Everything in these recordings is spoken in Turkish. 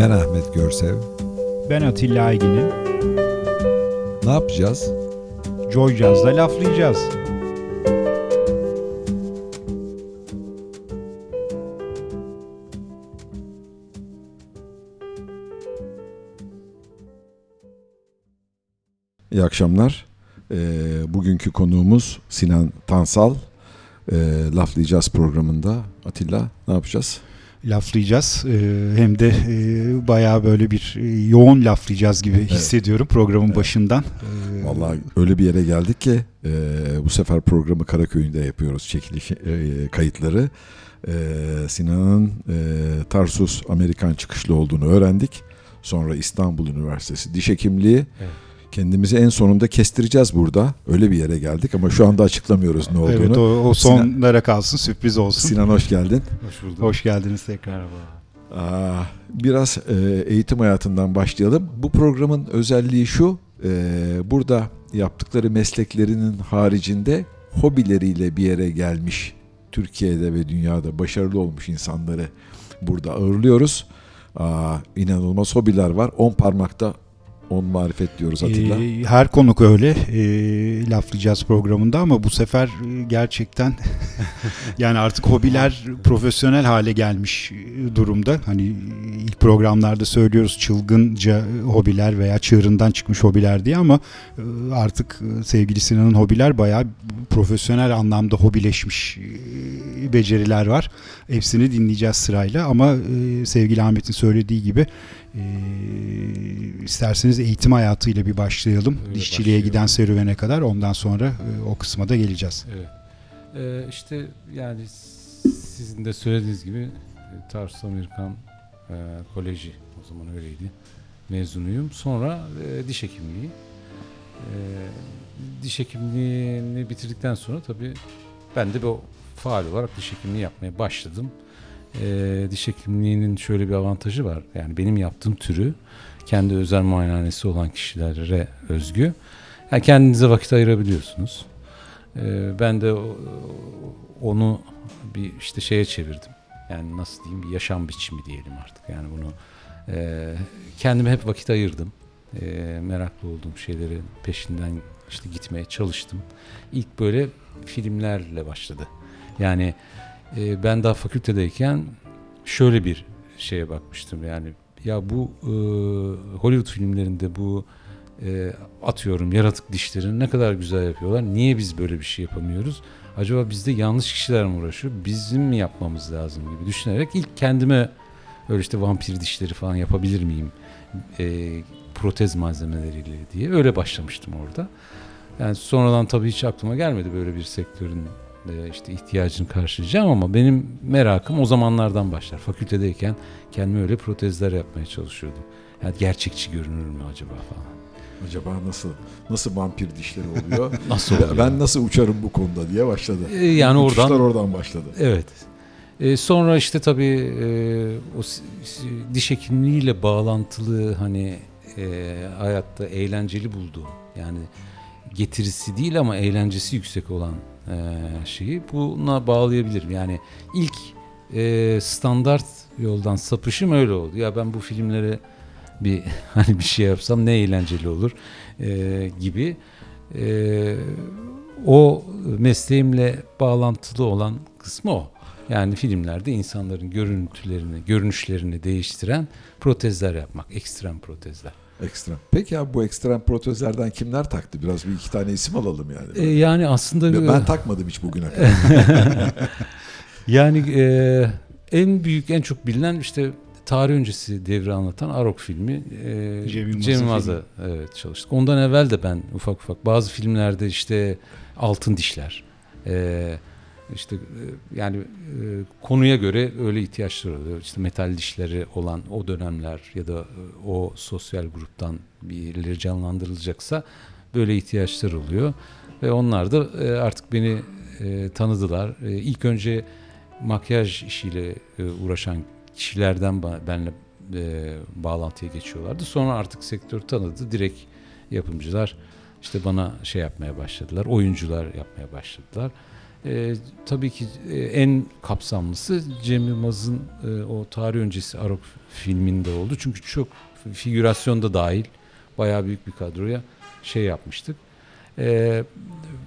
Ben Ahmet Görsev. Ben Atilla Aygin'im. Ne yapacağız? Joy Jazz'da laflayacağız. İyi akşamlar. Ee, bugünkü konuğumuz Sinan Tansal. Ee, Laflayacağız programında. Atilla ne yapacağız? Laflayacağız. Ee, hem de e, bayağı böyle bir e, yoğun laflayacağız gibi hissediyorum programın Evet. başından. Ee, Vallahi öyle bir yere geldik ki e, bu sefer programı Karaköy'ünde yapıyoruz çekiliş e, kayıtları. E, Sinan'ın e, Tarsus Amerikan çıkışlı olduğunu öğrendik. Sonra İstanbul Üniversitesi Diş Hekimliği. Evet. Kendimizi en sonunda kestireceğiz burada. Öyle bir yere geldik ama şu anda açıklamıyoruz ne olduğunu. Evet o, o sonlara kalsın sürpriz olsun. Sinan hoş geldin. Hoş bulduk. Hoş geldiniz tekrar. Aa, biraz e, eğitim hayatından başlayalım. Bu programın özelliği şu, e, burada yaptıkları mesleklerinin haricinde hobileriyle bir yere gelmiş, Türkiye'de ve dünyada başarılı olmuş insanları burada ağırlıyoruz. Aa, inanılmaz hobiler var. On parmakta on marifet diyoruz Atilla. Ee, her konuk öyle e, laflayacağız programında ama bu sefer e, gerçekten yani artık hobiler profesyonel hale gelmiş e, durumda. Hani ilk programlarda söylüyoruz çılgınca hobiler veya çığırından çıkmış hobiler diye ama e, artık e, sevgili Sinan'ın hobiler bayağı profesyonel anlamda hobileşmiş e, beceriler var. Hepsini dinleyeceğiz sırayla ama e, sevgili Ahmet'in söylediği gibi e, isterseniz eğitim hayatıyla bir başlayalım. Öyle Dişçiliğe başlayalım. giden serüvene kadar ondan sonra e, o kısma da geleceğiz. Evet. Ee, işte yani sizin de söylediğiniz gibi e, Tarsus Amerikan e, Koleji o zaman öyleydi. Mezunuyum. Sonra e, diş hekimliği. E, diş hekimliğini bitirdikten sonra tabii ben de bir faal olarak diş hekimliği yapmaya başladım. E, diş hekimliğinin şöyle bir avantajı var. Yani benim yaptığım türü kendi özel muayenehanesi olan kişilere özgü. Yani kendinize vakit ayırabiliyorsunuz. Ee, ben de onu bir işte şeye çevirdim. Yani nasıl diyeyim bir yaşam biçimi diyelim artık. Yani bunu e, kendime hep vakit ayırdım. E, meraklı olduğum şeylerin peşinden işte gitmeye çalıştım. İlk böyle filmlerle başladı. Yani e, ben daha fakültedeyken şöyle bir şeye bakmıştım. Yani ya bu e, Hollywood filmlerinde bu e, atıyorum yaratık dişlerini ne kadar güzel yapıyorlar. Niye biz böyle bir şey yapamıyoruz? Acaba bizde yanlış kişiler mi uğraşıyor? Bizim mi yapmamız lazım gibi düşünerek ilk kendime öyle işte vampir dişleri falan yapabilir miyim? E, protez malzemeleriyle diye öyle başlamıştım orada. Yani sonradan tabii hiç aklıma gelmedi böyle bir sektörün işte ihtiyacını karşılayacağım ama benim merakım o zamanlardan başlar. Fakültedeyken kendime öyle protezler yapmaya çalışıyordum. Yani gerçekçi görünür mü acaba falan. Acaba nasıl nasıl vampir dişleri oluyor? Nasıl Ben- oluyor? ben nasıl uçarım bu konuda diye başladı. Ee, yani Uçuşlar oradan oradan başladı. evet. Ee, sonra işte tabii e, o diş hekimliğiyle bağlantılı hani e, hayatta eğlenceli bulduğum yani getirisi değil ama eğlencesi yüksek olan e, şeyi buna bağlayabilirim. Yani ilk e, standart yoldan sapışım öyle oldu. Ya ben bu filmlere bir hani bir şey yapsam ne eğlenceli olur e, gibi. E, o mesleğimle bağlantılı olan kısmı o. Yani filmlerde insanların görüntülerini, görünüşlerini değiştiren protezler yapmak, ekstrem protezler. Ekstrem. Peki ya bu ekstrem protezlerden kimler taktı? Biraz bir iki tane isim alalım yani. E, yani aslında ben, ben takmadım hiç bugüne kadar. yani e, en büyük, en çok bilinen işte tarih öncesi devri anlatan Arok filmi e, Cem Yılmaz'la evet, çalıştık. Ondan evvel de ben ufak ufak bazı filmlerde işte Altın Dişler e, işte e, yani e, konuya göre öyle ihtiyaçlar oluyor. İşte metal dişleri olan o dönemler ya da e, o sosyal gruptan birileri canlandırılacaksa böyle ihtiyaçlar oluyor. Ve onlar da artık beni tanıdılar. İlk önce makyaj işiyle uğraşan kişilerden benle bağlantıya geçiyorlardı. Sonra artık sektör tanıdı. Direkt yapımcılar işte bana şey yapmaya başladılar. Oyuncular yapmaya başladılar. E, tabii ki e, en kapsamlısı Cem Yılmaz'ın e, o tarih öncesi Arok filminde oldu. Çünkü çok figürasyon da dahil bayağı büyük bir kadroya şey yapmıştık. E,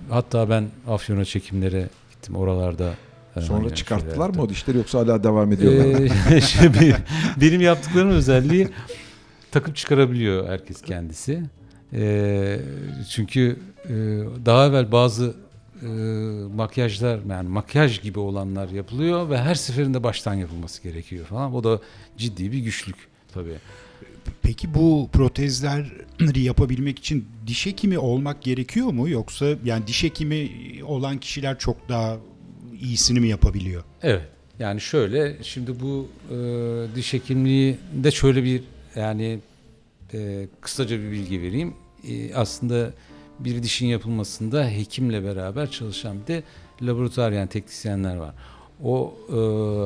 hatta ben Afyon'a çekimlere gittim oralarda. e, Sonra aynen çıkarttılar mı o dişleri yoksa hala devam ediyorlar ee, şimdi benim yaptıklarım özelliği takıp çıkarabiliyor herkes kendisi. Ee, çünkü e, daha evvel bazı e, makyajlar yani makyaj gibi olanlar yapılıyor ve her seferinde baştan yapılması gerekiyor falan. O da ciddi bir güçlük tabii. Peki bu protezleri yapabilmek için diş hekimi olmak gerekiyor mu yoksa yani diş hekimi olan kişiler çok daha iyisini mi yapabiliyor? Evet. Yani şöyle şimdi bu e, diş hekimliğinde şöyle bir yani e, kısaca bir bilgi vereyim. E, aslında bir dişin yapılmasında hekimle beraber çalışan bir de laboratuvar yani teknisyenler var. O e,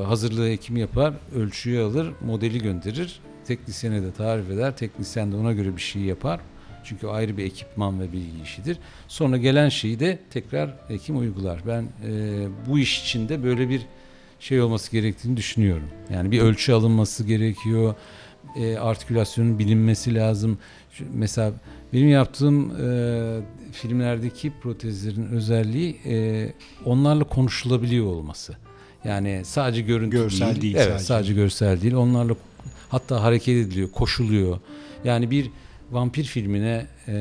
hazırlığı hekim yapar, ölçüyü alır, modeli gönderir. Teknisyene de tarif eder. Teknisyen de ona göre bir şey yapar. Çünkü ayrı bir ekipman ve bilgi işidir. Sonra gelen şeyi de tekrar hekim uygular. Ben e, bu iş içinde böyle bir şey olması gerektiğini düşünüyorum. Yani bir ölçü alınması gerekiyor. E, artikülasyonun bilinmesi lazım. Mesela benim yaptığım e, filmlerdeki protezlerin özelliği e, onlarla konuşulabiliyor olması. Yani sadece görüntü Görsel değil. değil evet, sadece. sadece görsel değil. Onlarla hatta hareket ediliyor, koşuluyor. Yani bir vampir filmine e,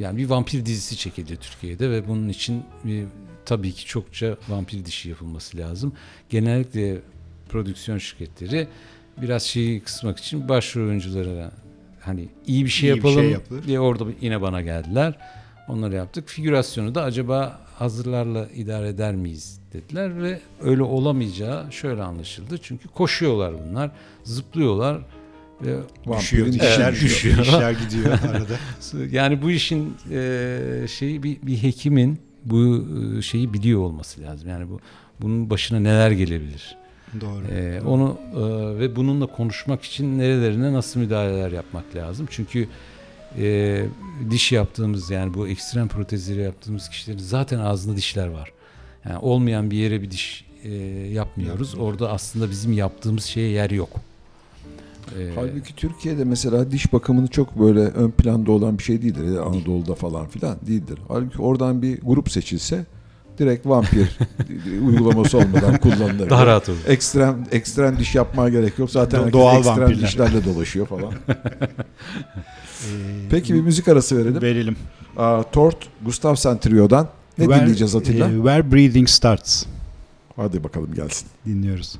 yani bir vampir dizisi çekildi Türkiye'de ve bunun için bir, tabii ki çokça vampir dişi yapılması lazım. Genellikle prodüksiyon şirketleri biraz şeyi kısmak için başrol oyunculara hani iyi bir şey İyi bir yapalım şey yapılır. diye orada yine bana geldiler. Onları yaptık. Figürasyonu da acaba hazırlarla idare eder miyiz dediler ve öyle olamayacağı şöyle anlaşıldı. Çünkü koşuyorlar bunlar, zıplıyorlar ve Düşüyor, dişler, Evet, düşüyor. düşüyor. dişler gidiyor arada. Yani bu işin e, şeyi bir, bir hekimin bu e, şeyi biliyor olması lazım. Yani bu bunun başına neler gelebilir? Doğru. E, onu e, ve bununla konuşmak için nerelerine nasıl müdahaleler yapmak lazım? Çünkü e, diş yaptığımız yani bu ekstrem protezleri yaptığımız kişilerin zaten ağzında dişler var. Yani olmayan bir yere bir diş e, yapmıyoruz. Orada aslında bizim yaptığımız şeye yer yok. E, Halbuki Türkiye'de mesela diş bakımını çok böyle ön planda olan bir şey değildir. Anadolu'da falan filan değildir. Halbuki oradan bir grup seçilse direkt vampir uygulaması olmadan kullanılır. daha rahat olur. Ekstrem ekstrem diş yapmaya gerek yok. Zaten doğal ekstrem vampirler. dişlerle dolaşıyor falan. Ee, Peki bir müzik arası verelim. verelim. Aa, Tort, Gustav Santrio'dan ne Where- dinleyeceğiz Atilla? e, Where Breathing Starts Hadi bakalım gelsin. dinliyoruz.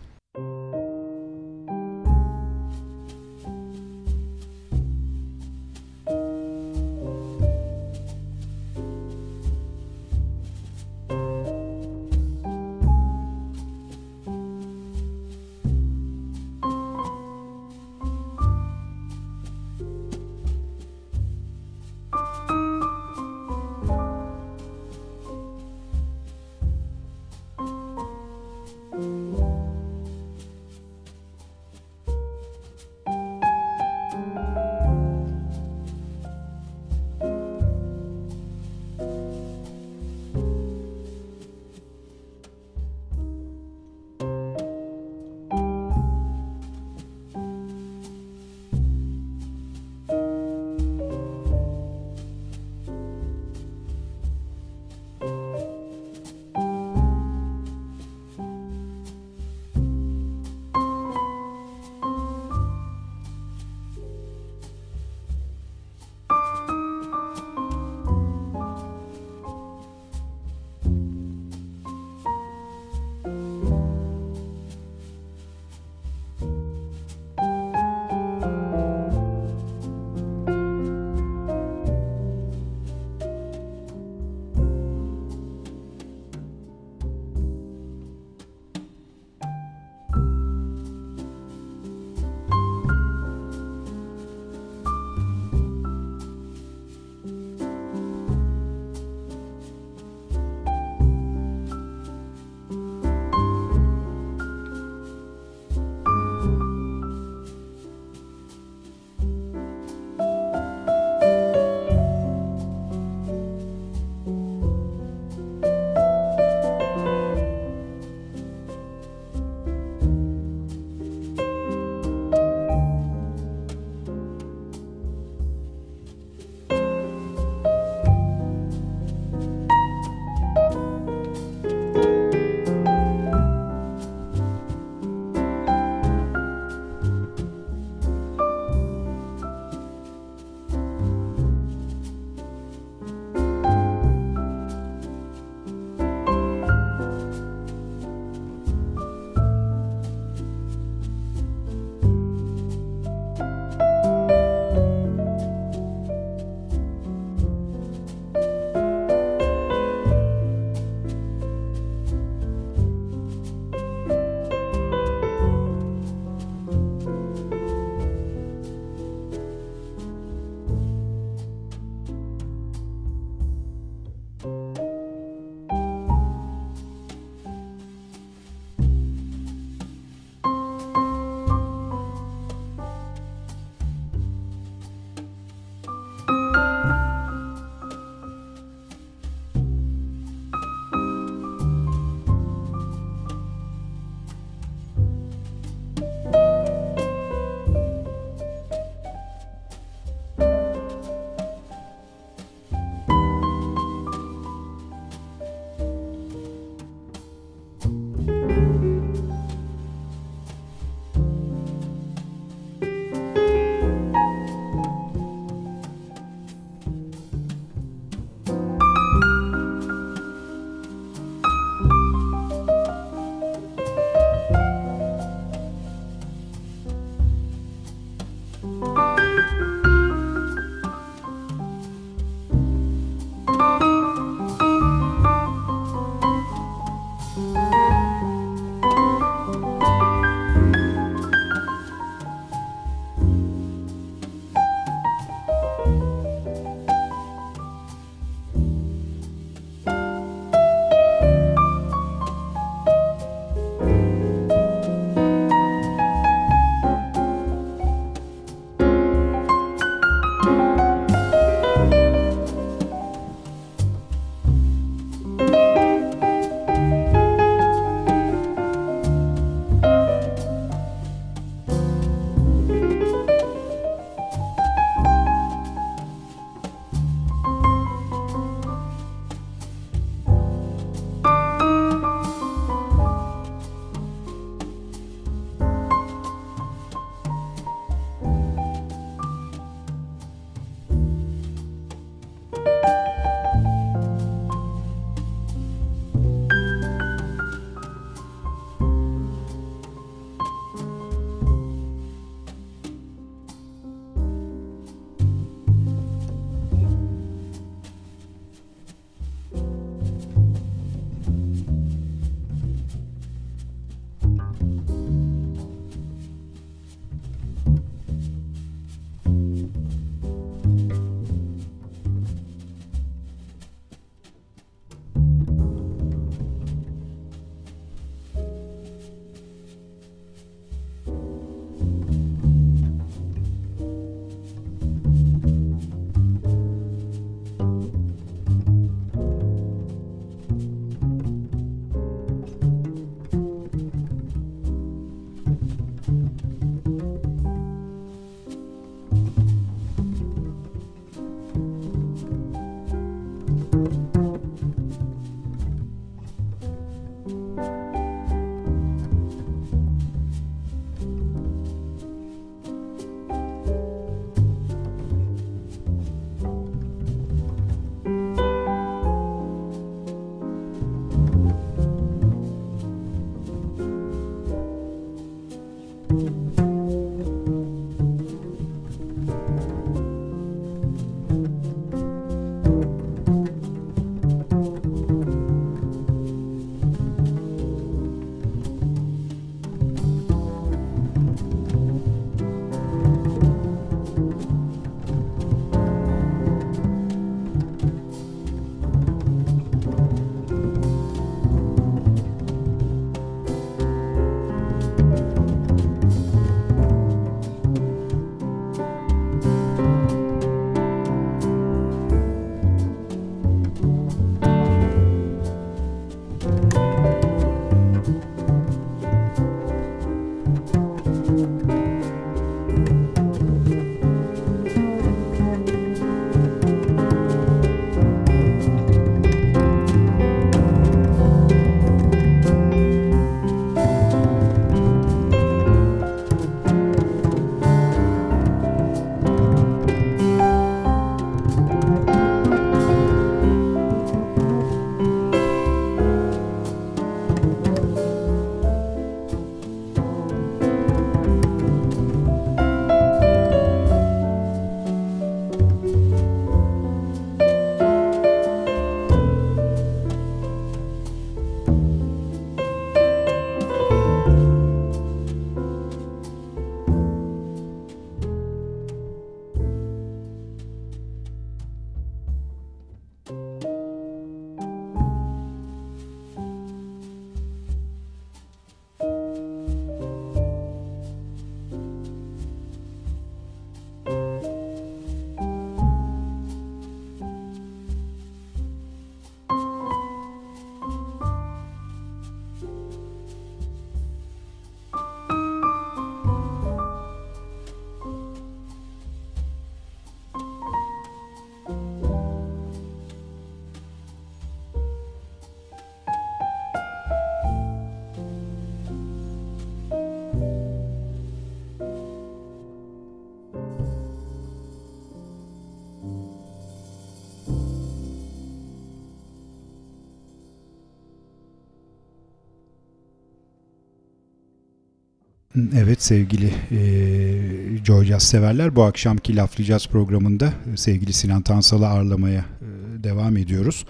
Evet sevgili e, Joy Jazz severler bu akşamki Laflayacağız programında sevgili Sinan Tansal'ı ağırlamaya e, devam ediyoruz.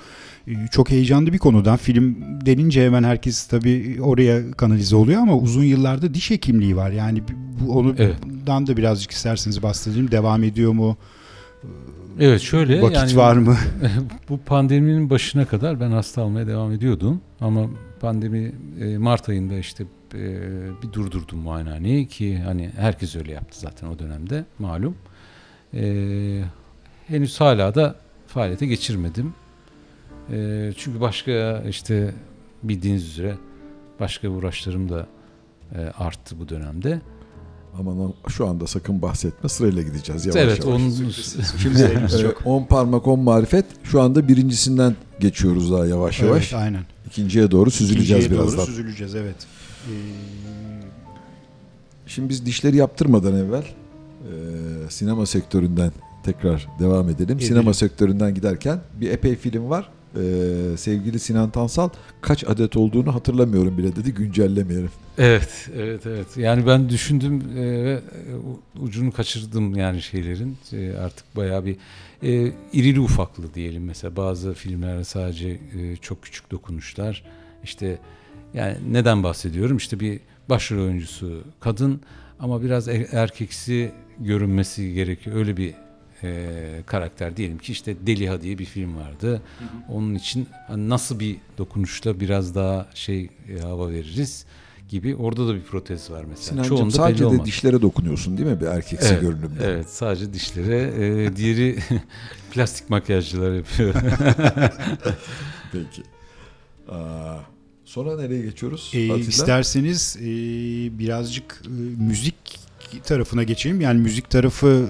E, çok heyecanlı bir konudan film denince hemen herkes tabii oraya kanalize oluyor ama uzun yıllarda diş hekimliği var. Yani bu onu Evet. bundan da birazcık isterseniz bahsedelim. Devam ediyor mu? Evet şöyle Vakit yani var mı? bu pandeminin başına kadar ben hasta almaya devam ediyordum. Ama pandemi Mart ayında işte e, bir durdurdum muayenehaneyi ki hani herkes öyle yaptı zaten o dönemde malum. E, henüz hala da faaliyete geçirmedim. E, çünkü başka işte bildiğiniz üzere başka uğraşlarım da e, arttı bu dönemde. Aman şu anda sakın bahsetme sırayla gideceğiz yavaş evet yavaş. onun Şimdi e, 10 parmak 10 marifet şu anda birincisinden geçiyoruz daha yavaş yavaş. Evet, aynen. İkinciye doğru süzüleceğiz İkinciye birazdan. Doğru süzüleceğiz evet. Ee, Şimdi biz dişleri yaptırmadan evvel e, sinema sektöründen tekrar devam edelim. Edelim. Sinema sektöründen giderken bir epey film var. E, sevgili Sinan Tansal kaç adet olduğunu hatırlamıyorum bile dedi güncellemeyelim. Evet, evet, evet. Yani ben düşündüm e, ve e, ucunu kaçırdım yani şeylerin. E, artık bayağı bir e, irili ufaklı diyelim mesela bazı filmlerde sadece e, çok küçük dokunuşlar. İşte yani neden bahsediyorum? İşte bir başrol oyuncusu kadın ama biraz e- erkeksi görünmesi gerekiyor. Öyle bir e, karakter diyelim ki işte Deliha diye bir film vardı. Onun için hani nasıl bir dokunuşla biraz daha şey e, hava veririz gibi. Orada da bir protez var mesela. Sinancığım Çoğunda sadece belli de olmaz. dişlere dokunuyorsun değil mi bir erkeksi Evet, görünümde? Evet sadece dişlere. E, diğeri plastik makyajcılar yapıyor. Peki. Aa, sonra nereye geçiyoruz? E, Atilla? isterseniz e, birazcık e, müzik tarafına geçelim. Yani müzik tarafı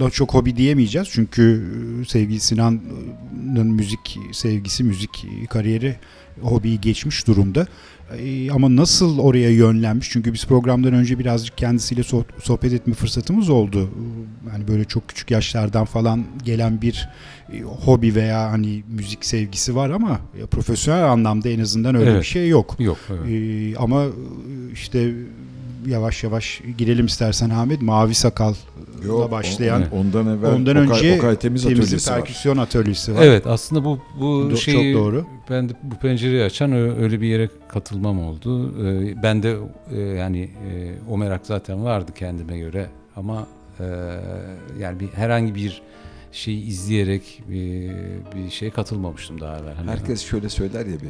da çok hobi diyemeyeceğiz. Çünkü e, sevgili Sinan'ın müzik sevgisi, müzik kariyeri hobiyi geçmiş durumda. Ama nasıl oraya yönlenmiş? Çünkü biz programdan önce birazcık kendisiyle soh- sohbet etme fırsatımız oldu. Yani böyle çok küçük yaşlardan falan gelen bir e, hobi veya hani müzik sevgisi var ama e, profesyonel anlamda en azından öyle Evet. bir şey yok. Yok. Evet. Ee, ama e, işte yavaş yavaş girelim istersen Ahmet. Mavi Sakal'la Yok, başlayan on- ondan evvel ondan Okay, önce Okay Temiz Temiz'in Atölyesi var. perküsyon atölyesi var. Evet aslında bu bu Do- şeyi çok doğru. ben de bu pencereyi açan öyle bir yere katılmam oldu. Ee, Ben de e, yani e, o merak zaten vardı kendime göre ama e, yani bir herhangi bir şeyi izleyerek bir, bir şeye katılmamıştım daha evvel. Hani Herkes şöyle söyler ya bir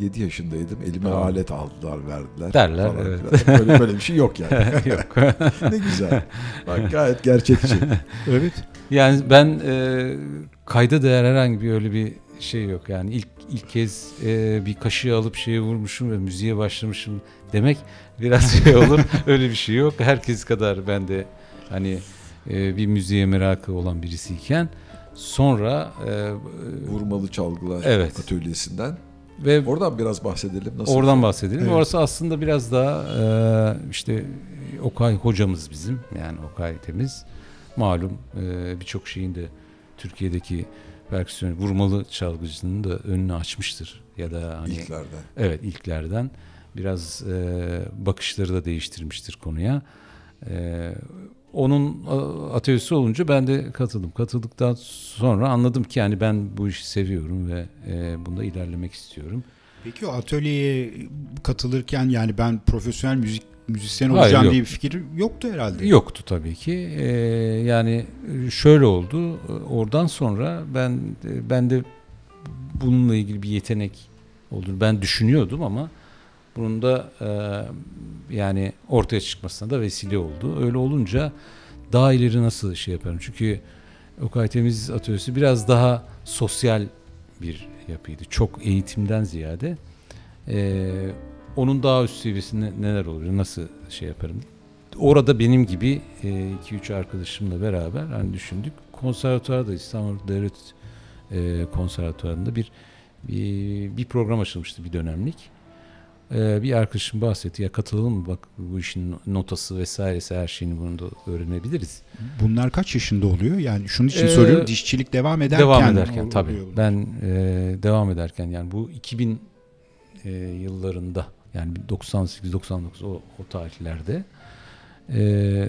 7 yaşındaydım elime Tamam. alet aldılar verdiler. Derler, falan evet. Böyle, böyle bir şey yok yani. yok. ne güzel. Bak gayet gerçekçi. Evet. Yani ben e, kayda değer herhangi bir öyle bir şey yok. Yani ilk ilk kez e, bir kaşığı alıp şeye vurmuşum ve müziğe başlamışım demek biraz şey olur. öyle bir şey yok. Herkes kadar ben de hani e, bir müziğe merakı olan birisiyken sonra e, Vurmalı çalgılar Evet. atölyesinden. Ve Oradan biraz bahsedelim. Nasıl? Oradan bahsedelim. Evet. Orası aslında biraz daha e, işte Okay hocamız bizim yani Okay Temiz. Malum e, birçok şeyin de Türkiye'deki perküsyon vurmalı çalgıcının da önünü açmıştır. Ya da hani İlklerden. evet ilklerden biraz e, bakışları da değiştirmiştir konuya. E, onun a- atölyesi olunca ben de katıldım. Katıldıktan sonra anladım ki yani ben bu işi seviyorum ve e, bunda ilerlemek istiyorum. Peki o atölyeye katılırken yani ben profesyonel müzik müzisyen Hayır, olacağım yok. diye bir fikir yoktu herhalde. Yoktu tabii ki. Ee, yani şöyle oldu. Oradan sonra ben ben de bununla ilgili bir yetenek olduğunu ben düşünüyordum ama bunun da e, yani ortaya çıkmasına da vesile oldu. Öyle olunca daha ileri nasıl şey yaparım? Çünkü Okay Temiz Atölyesi biraz daha sosyal bir yapıydı. Çok eğitimden ziyade. Ee, onun daha üst seviyesinde neler olur, nasıl şey yaparım orada benim gibi 2-3 arkadaşımla beraber hani düşündük. Konservatuvarda İstanbul Devlet e, Konservatuvarı'nda bir, bir bir program açılmıştı bir dönemlik. E, bir arkadaşım bahsetti ya katılalım mı bak bu işin notası vesairesi her şeyini bunu da öğrenebiliriz. Bunlar kaç yaşında oluyor? Yani şunun için Ee, soruyorum. Dişçilik devam ederken. devam ederken tabii bu. ben e, devam ederken yani bu 2000 e, yıllarında Yani 98-99 o, o tarihlerde. Ee,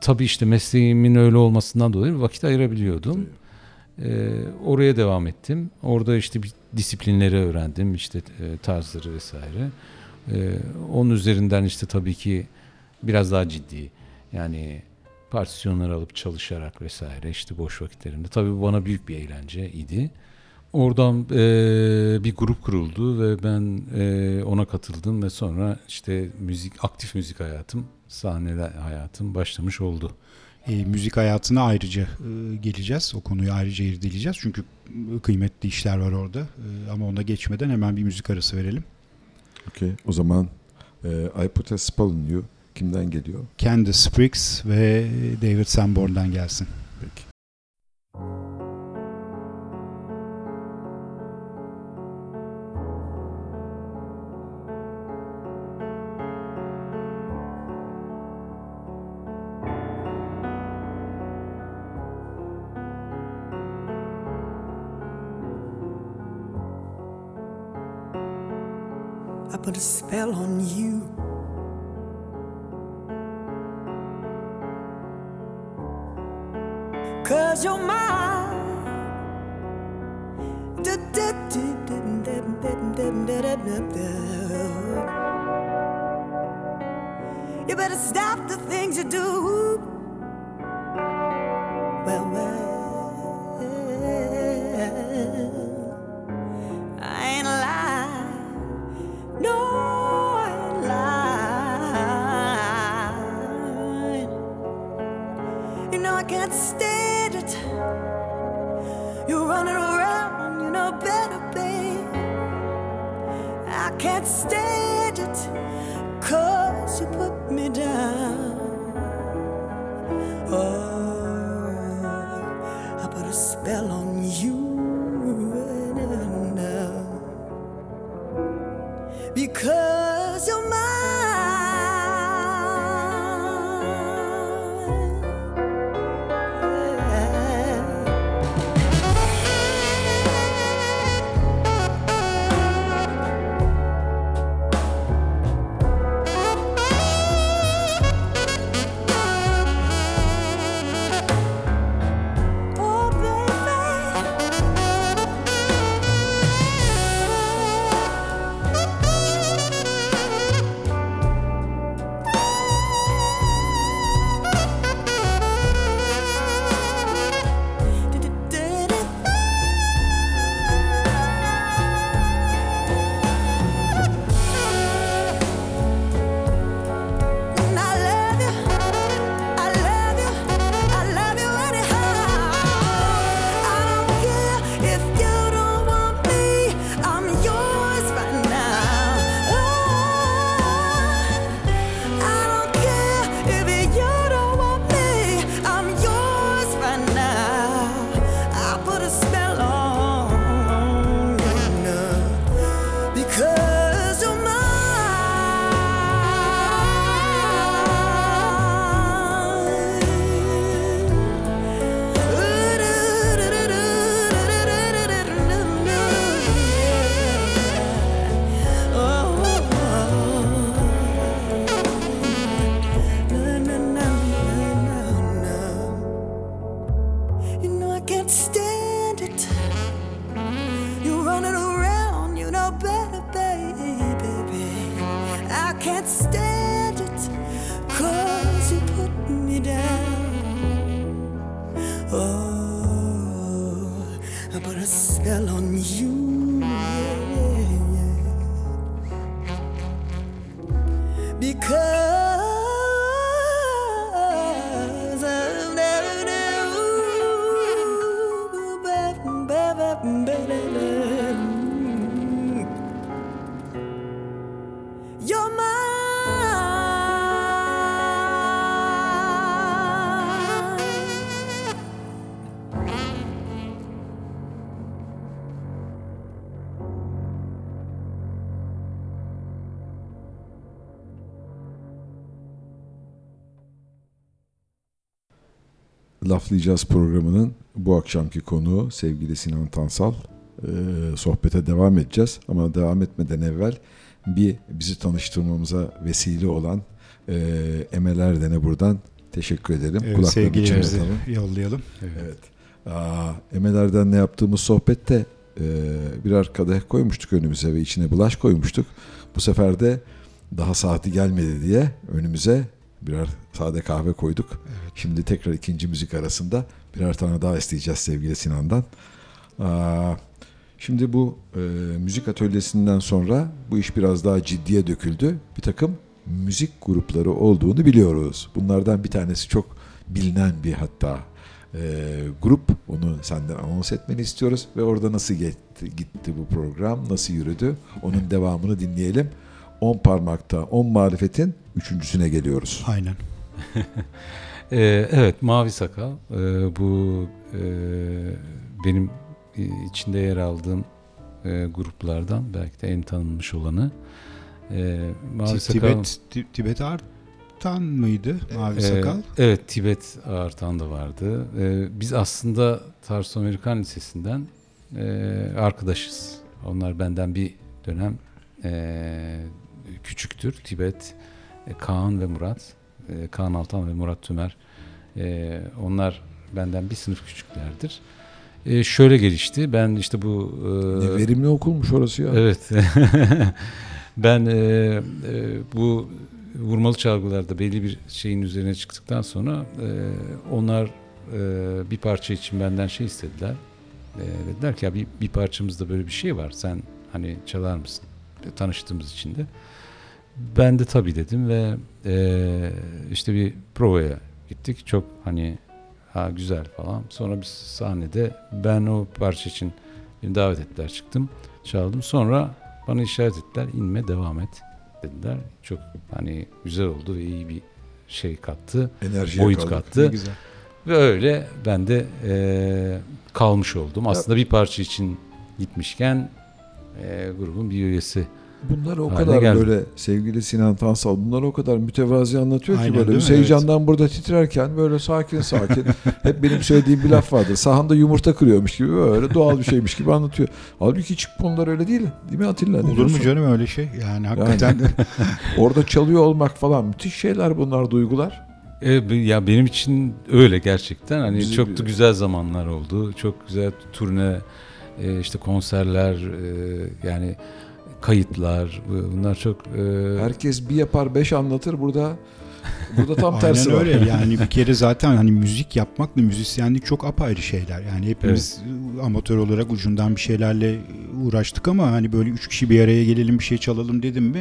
tabii işte mesleğimin öyle olmasından dolayı vakit ayırabiliyordum. Ee, oraya devam ettim. Orada işte bir disiplinleri öğrendim. işte e, tarzları vesaire. Ee, onun üzerinden işte tabii ki biraz daha ciddi. Yani partisyonları alıp çalışarak vesaire işte boş vakitlerimde. Tabii bu bana büyük bir eğlence idi. Oradan e, bir grup kuruldu ve ben e, ona katıldım ve sonra işte müzik aktif müzik hayatım, sahne hayatım başlamış oldu. E, müzik hayatına ayrıca e, geleceğiz. O konuyu ayrıca irdeleyeceğiz. Çünkü kıymetli işler var orada. E, ama ona geçmeden hemen bir müzik arası verelim. Okay. O zaman e, I Put a Spell on You kimden geliyor? Candice Spriggs ve David Sanborn'dan gelsin. Peki. A spell on you. Cause you're mine. You better stop the things you do. Well, well, Laflayacağız programının bu akşamki konuğu sevgili Sinan Tansal. Ee, sohbete devam edeceğiz ama devam etmeden evvel bir bizi tanıştırmamıza vesile olan e, Emel Erden'e buradan teşekkür ederim. Evet, sevgilerimizi yollayalım. Evet. Aa, Emel Erden'le yaptığımız sohbette e, birer kadeh koymuştuk önümüze ve içine bulaş koymuştuk. Bu sefer de daha saati gelmedi diye önümüze birer sade kahve koyduk. Şimdi tekrar ikinci müzik arasında birer tane daha isteyeceğiz sevgili Sinan'dan. Aa, şimdi bu e, müzik atölyesinden sonra bu iş biraz daha ciddiye döküldü. Bir takım müzik grupları olduğunu biliyoruz. Bunlardan bir tanesi çok bilinen bir hatta e, grup. Onu senden anons etmeni istiyoruz ve orada nasıl gitti, gitti bu program, nasıl yürüdü onun devamını dinleyelim. 10 parmakta 10 marifetin üçüncüsüne geliyoruz. Aynen. Ee, evet Mavi Sakal Ee, bu e, benim e, içinde yer aldığım e, gruplardan belki de en tanınmış olanı. Mavi Sakal Tibet, Ti- Tibet Artan mıydı Mavi Ee, Sakal? Evet Tibet Artan da vardı. Ee, biz aslında Tarsus Amerikan Lisesi'nden e, arkadaşız. Onlar benden bir dönem e, küçüktür. Tibet, e, Kaan ve Murat. E, Kaan Altan ve Murat Tümer. E, onlar benden bir sınıf küçüklerdir. E, şöyle gelişti. Ben işte bu... e, Ne verimli okulmuş orası ya. Evet. ben e, e, bu vurmalı çalgılarda belli bir şeyin üzerine çıktıktan sonra e, onlar e, bir parça için benden şey istediler. E, dediler ki ya bir, bir parçamızda böyle bir şey var. Sen hani çalar mısın? E, Tanıştığımız için de. Ben de tabii dedim ve e, işte bir provaya gittik. Çok hani ha, güzel falan. Sonra bir sahnede ben o parça için beni davet ettiler çıktım çaldım. Sonra bana işaret ettiler inme devam et dediler. Çok hani güzel oldu ve iyi bir şey kattı. Enerjiye boyut kaldık. kattı. Ne güzel. Ve öyle ben de eee, kalmış oldum. Aslında bir parça için gitmişken eee, grubun bir üyesi. Bunlar o Haline kadar geldi. böyle sevgili Sinan Tansal bunlar o kadar mütevazi anlatıyor Aynen, ki böyle biz heyecandan burada titrerken böyle sakin sakin hep benim söylediğim bir laf vardır. Sahanda yumurta kırıyormuş gibi böyle doğal bir şeymiş gibi anlatıyor. Halbuki hiç bunlar öyle değil. Değil mi Atilla? Olur mu canım öyle şey? Yani hakikaten Orada çalıyor olmak falan müthiş şeyler bunlar duygular. E, ya benim için öyle gerçekten. Hani Bizi çok bir- da güzel zamanlar oldu. Çok güzel turne, e, işte konserler, e, yani kayıtlar. Bu- Bunlar çok e, Herkes bir yapar beş anlatır burada. Burada tam Aynen tersi var. öyle yani bir kere zaten hani müzik yapmakla müzisyenlik çok apayrı şeyler. Yani hepimiz e, amatör olarak ucundan bir şeylerle uğraştık ama hani böyle üç kişi bir araya gelelim bir şey çalalım dedim mi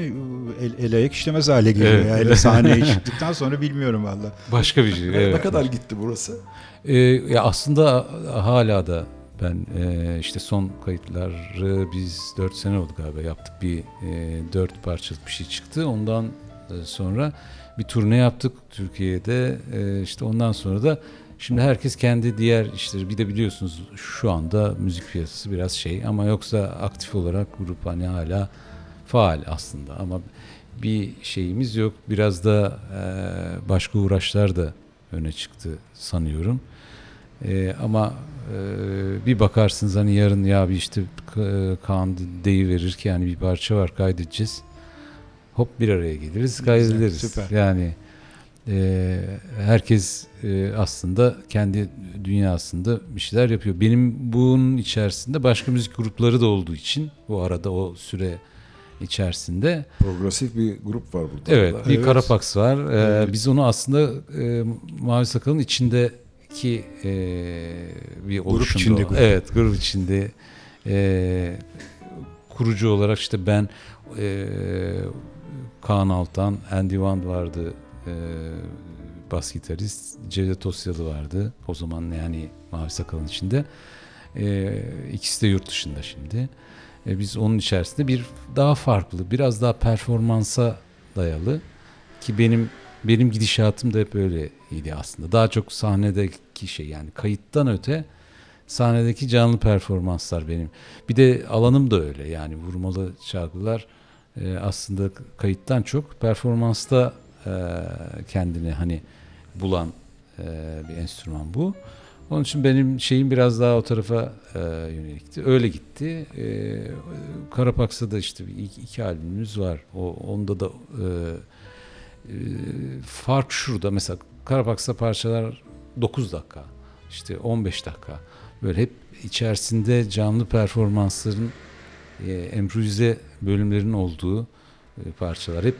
e, el, el ayak işlemez hale geliyor. Evet. Yani sahneye çıktıktan sonra bilmiyorum valla. başka bir şey. Ne evet. kadar gitti burası? E, ya aslında hala da ben e, işte son kayıtları biz 4 sene oldu galiba yaptık bir e, 4 parçalık bir şey çıktı. Ondan e, sonra bir turne yaptık Türkiye'de. E, işte ondan sonra da şimdi herkes kendi diğer işleri bir de biliyorsunuz şu anda müzik piyasası biraz şey ama yoksa aktif olarak grup hani hala faal aslında ama bir şeyimiz yok. Biraz da e, başka uğraşlar da öne çıktı sanıyorum. E, ama bir bakarsınız hani yarın ya bir işte Ka- Kaan deyiverir ki yani bir parça var kaydedeceğiz. Hop bir araya geliriz kaydederiz. süper. Yani e, herkes e, aslında kendi dünyasında bir şeyler yapıyor. Benim bunun içerisinde başka müzik grupları da olduğu için bu arada o süre içerisinde Progresif bir grup var burada. Evet, bir Evet. Karapax var. Ee, Evet. Biz onu aslında e, Mavi Sakal'ın içindeki e, bir oluşumda. içinde grup. Evet, grup içinde e, kurucu olarak işte ben e, Kaan Altan, Andy Wand vardı e, bas gitarist, Cevdet Tosyalı vardı o zaman yani Mavi Sakal'ın içinde. E, ikisi de yurt dışında şimdi. E, biz onun içerisinde bir daha farklı, biraz daha performansa dayalı ki benim benim gidişatım da hep öyleydi aslında. Daha çok sahnedeki şey yani kayıttan öte sahnedeki canlı performanslar benim. Bir de alanım da öyle yani vurmalı çalgılar e, aslında kayıttan çok performansta e, kendini hani bulan e, bir enstrüman bu. Onun için benim şeyim biraz daha o tarafa e, yönelikti. Öyle gitti. E, Karapaksa'da işte iki, iki albümümüz var. O onda da e, fark şurada. Mesela Karapaksa parçalar 9 dakika, işte 15 dakika. Böyle hep içerisinde canlı performansların e, improvize bölümlerin olduğu e, parçalar. Hep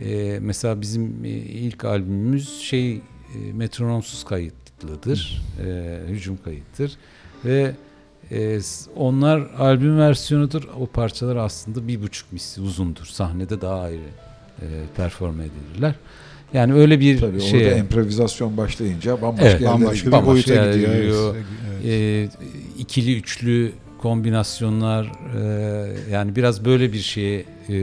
e, mesela bizim e, ilk albümümüz şey e, metronomsuz kayıtlıdır. E, hücum kayıttır. Ve e, onlar albüm versiyonudur. O parçalar aslında bir buçuk misli uzundur. Sahnede daha ayrı e, perform edilirler. Yani öyle bir Tabii şey. orada improvizasyon başlayınca bambaşka Evet, Bambaşka bir Bambaşka boyuta yerlere gidiyor. gidiyor. Evet. Evet. e, ikili üçlü kombinasyonlar e, yani biraz böyle bir şeye e,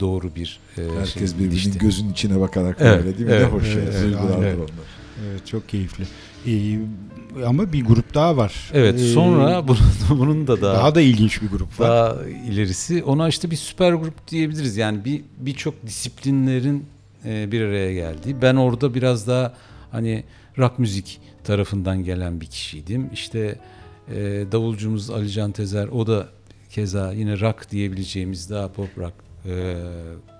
doğru bir e, Herkes şey birbirinin gidişti. gözünün içine bakarak Evet, böyle değil mi? evet, ne hoş şey. evet, Duygulardır aynen. onlar. Evet, çok keyifli. Ee, ama bir grup daha var. Evet Ee, sonra bunun, bunun da daha, daha da ilginç bir grup var. daha ilerisi ona işte bir süper grup diyebiliriz. Yani bir birçok disiplinlerin e, bir araya geldiği. Ben orada biraz daha hani rock müzik tarafından gelen bir kişiydim. İşte e, davulcumuz Ali Can Tezer o da keza yine rock diyebileceğimiz daha pop rock e,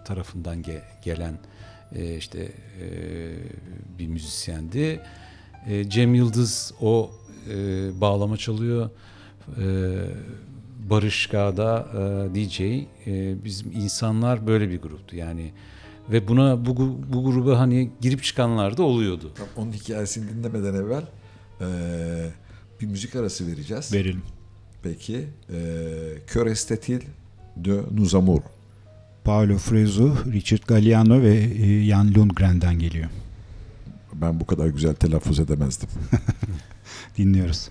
tarafından ge- gelen e, işte e, bir müzisyendi. E, Cem Yıldız o e, bağlama çalıyor. E, Barış Kağda e, DJ. E, bizim insanlar böyle bir gruptu yani. Ve buna bu, bu gruba hani girip çıkanlar da oluyordu. Tam Onun hikayesini dinlemeden evvel eee, bir müzik arası vereceğiz. Verelim. Peki. Eee Kör Estetil de Nous Amour. Paolo Fresu, Richard Galliano ve e, Jan Lundgren'den geliyor ben bu kadar güzel telaffuz edemezdim. Dinliyoruz.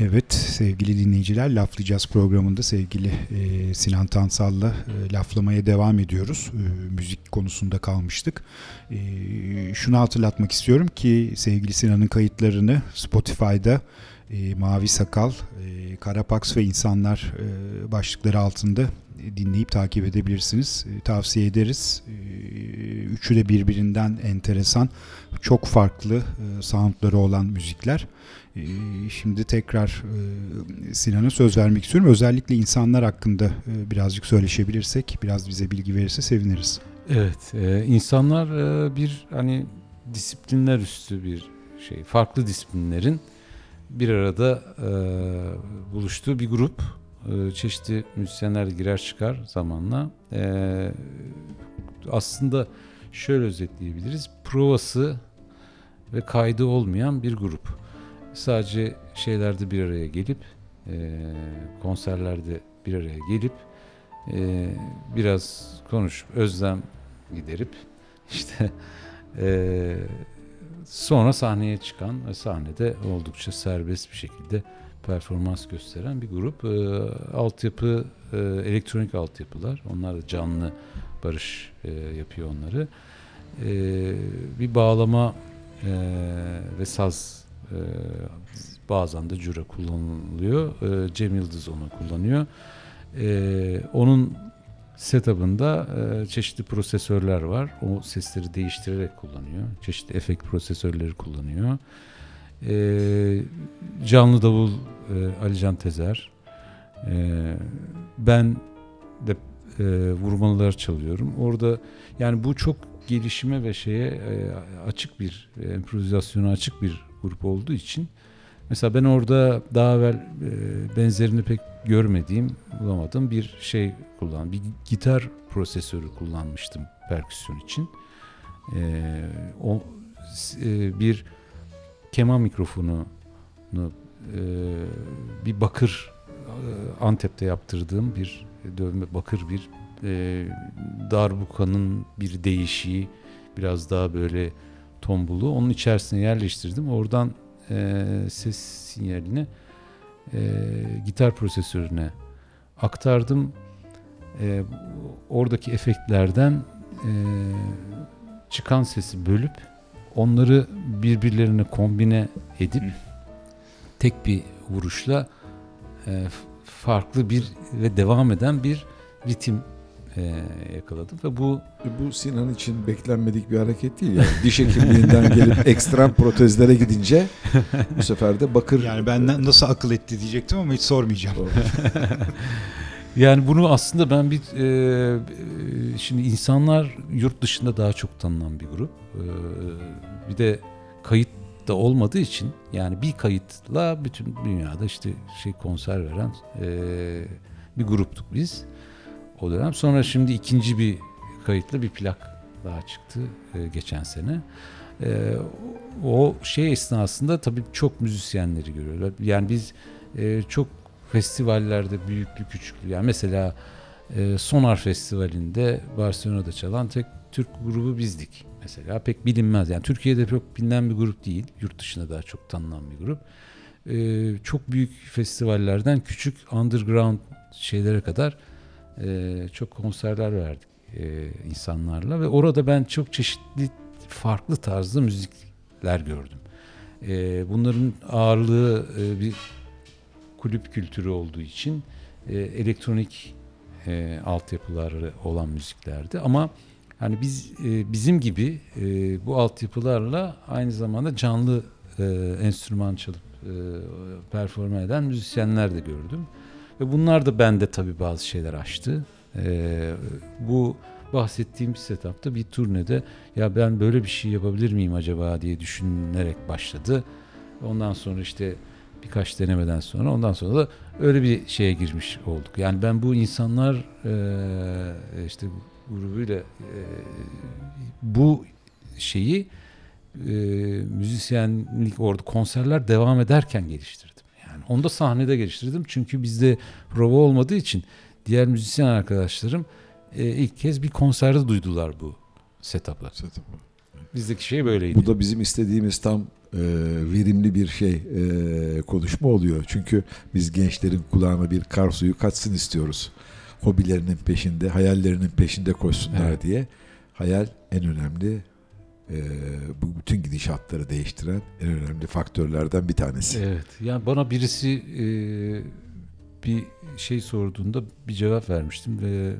Evet sevgili dinleyiciler Laflayacağız programında sevgili e, Sinan Tansal'la e, laflamaya devam ediyoruz. E, müzik konusunda kalmıştık. E, şunu hatırlatmak istiyorum ki sevgili Sinan'ın kayıtlarını Spotify'da e, Mavi Sakal, e, Karapaks ve İnsanlar e, başlıkları altında dinleyip takip edebilirsiniz. E, tavsiye ederiz. E, üçü de birbirinden enteresan, çok farklı e, soundları olan müzikler. Ee, Şimdi tekrar e, Sinan'a söz vermek istiyorum. Özellikle insanlar hakkında e, birazcık söyleşebilirsek, biraz bize bilgi verirse seviniriz. Evet, e, insanlar bir hani disiplinler üstü bir şey, farklı disiplinlerin bir arada buluştuğu bir grup. Çeşitli müzisyenler girer çıkar zamanla. Aslında şöyle özetleyebiliriz. Provası ve kaydı olmayan bir grup. Sadece şeylerde bir araya gelip, e, konserlerde bir araya gelip e, biraz konuşup özlem giderip işte e, sonra sahneye çıkan ve sahnede oldukça serbest bir şekilde performans gösteren bir grup. E, altyapı e, elektronik altyapılar. Onlar da canlı barış e, yapıyor onları. E, bir bağlama e, ve saz e, bazen de cüre kullanılıyor. E, Cem Yıldız onu kullanıyor. E, onun setup'ında e, çeşitli prosesörler var. O sesleri değiştirerek kullanıyor. Çeşitli efekt prosesörleri kullanıyor. E, canlı davul e, Alican Tezer. E, ben de e, vurmalılar çalıyorum. Orada yani bu çok gelişime ve şeye e, açık bir e, improvizasyona açık bir grup olduğu için mesela ben orada daha evvel e, benzerini pek görmediğim, bulamadığım bir şey kullan. Bir gitar prosesörü kullanmıştım perküsyon için. E, o e, bir keman mikrofonu bir bakır Antep'te yaptırdığım bir dövme bakır bir darbukanın bir değişiği biraz daha böyle tombulu onun içerisine yerleştirdim. Oradan e, ses sinyalini e, gitar prosesörüne aktardım. E, oradaki efektlerden e, çıkan sesi bölüp onları birbirlerine kombine edip tek bir vuruşla e, farklı bir ve devam eden bir ritim e, yakaladım ve bu Bu Sinan için beklenmedik bir hareket değil. Yani diş hekimliğinden gelip ekstrem protezlere gidince bu sefer de bakır Yani ben na- nasıl akıl etti diyecektim ama hiç sormayacağım. yani bunu aslında ben bir e, e, şimdi insanlar yurt dışında daha çok tanınan bir grup. E, bir de kayıt da olmadığı için yani bir kayıtla bütün dünyada işte şey konser veren e, bir gruptuk biz o dönem. Sonra şimdi ikinci bir kayıtla bir plak daha çıktı e, geçen sene. E, o şey esnasında tabii çok müzisyenleri görüyorlar. Yani biz e, çok festivallerde büyüklü küçüklü yani mesela e, Sonar Festivali'nde Barcelona'da çalan tek Türk grubu bizdik mesela pek bilinmez yani Türkiye'de çok bilinen bir grup değil yurt dışında daha çok tanınan bir grup E, çok büyük festivallerden küçük underground şeylere kadar e, çok konserler verdik e, insanlarla ve orada ben çok çeşitli farklı tarzda müzikler gördüm. E, bunların ağırlığı e, bir kulüp kültürü olduğu için e, elektronik e, altyapıları olan müziklerdi ama hani biz e, bizim gibi e, bu altyapılarla aynı zamanda canlı e, enstrüman çalıp e, performe eden müzisyenler de gördüm. Ve bunlar da bende tabii bazı şeyler açtı. Ee, bu bahsettiğim setupta bir turnede ya ben böyle bir şey yapabilir miyim acaba diye düşünerek başladı. Ondan sonra işte birkaç denemeden sonra ondan sonra da öyle bir şeye girmiş olduk. Yani ben bu insanlar e, işte grubuyla e, bu şeyi e, müzisyenlik orada konserler devam ederken geliştirdim. Onu da sahnede geliştirdim. Çünkü bizde prova olmadığı için diğer müzisyen arkadaşlarım e, ilk kez bir konserde duydular bu setup'ı. Setup'ı. Bizdeki şey böyleydi. Bu da bizim istediğimiz tam e, verimli bir şey e, konuşma oluyor. Çünkü biz gençlerin kulağına bir kar suyu kaçsın istiyoruz. Hobilerinin peşinde, hayallerinin peşinde koşsunlar Evet. diye. Hayal en önemli e, bu bütün gidişatları değiştiren en önemli faktörlerden bir tanesi. Evet. Yani bana birisi e, bir şey sorduğunda bir cevap vermiştim ve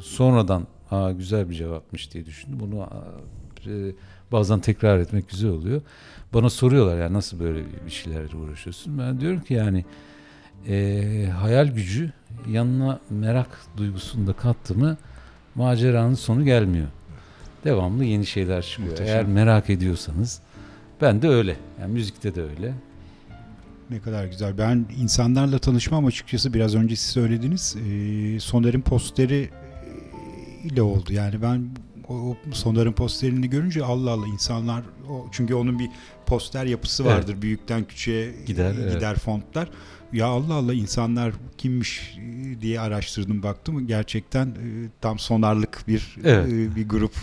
sonradan ha güzel bir cevapmış diye düşündüm. Bunu e, bazen tekrar etmek güzel oluyor. Bana soruyorlar yani nasıl böyle bir şeylerle uğraşıyorsun? Ben diyorum ki yani e, hayal gücü yanına merak duygusunu da kattı mı maceranın sonu gelmiyor. Devamlı yeni şeyler çıkıyor. Muhteşem. Eğer merak ediyorsanız ben de öyle. Yani müzikte de öyle. Ne kadar güzel. Ben insanlarla tanışmam açıkçası biraz önce siz söylediniz. E, Soner'in posteri e, ile oldu. Yani ben o, Soner'in posterini görünce Allah Allah insanlar o, çünkü onun bir poster yapısı Evet. vardır. Büyükten küçüğe Gider, e, evet. gider fontlar. Ya Allah Allah insanlar kimmiş e, diye araştırdım baktım. Gerçekten tam sonarlık bir Evet. bir grup.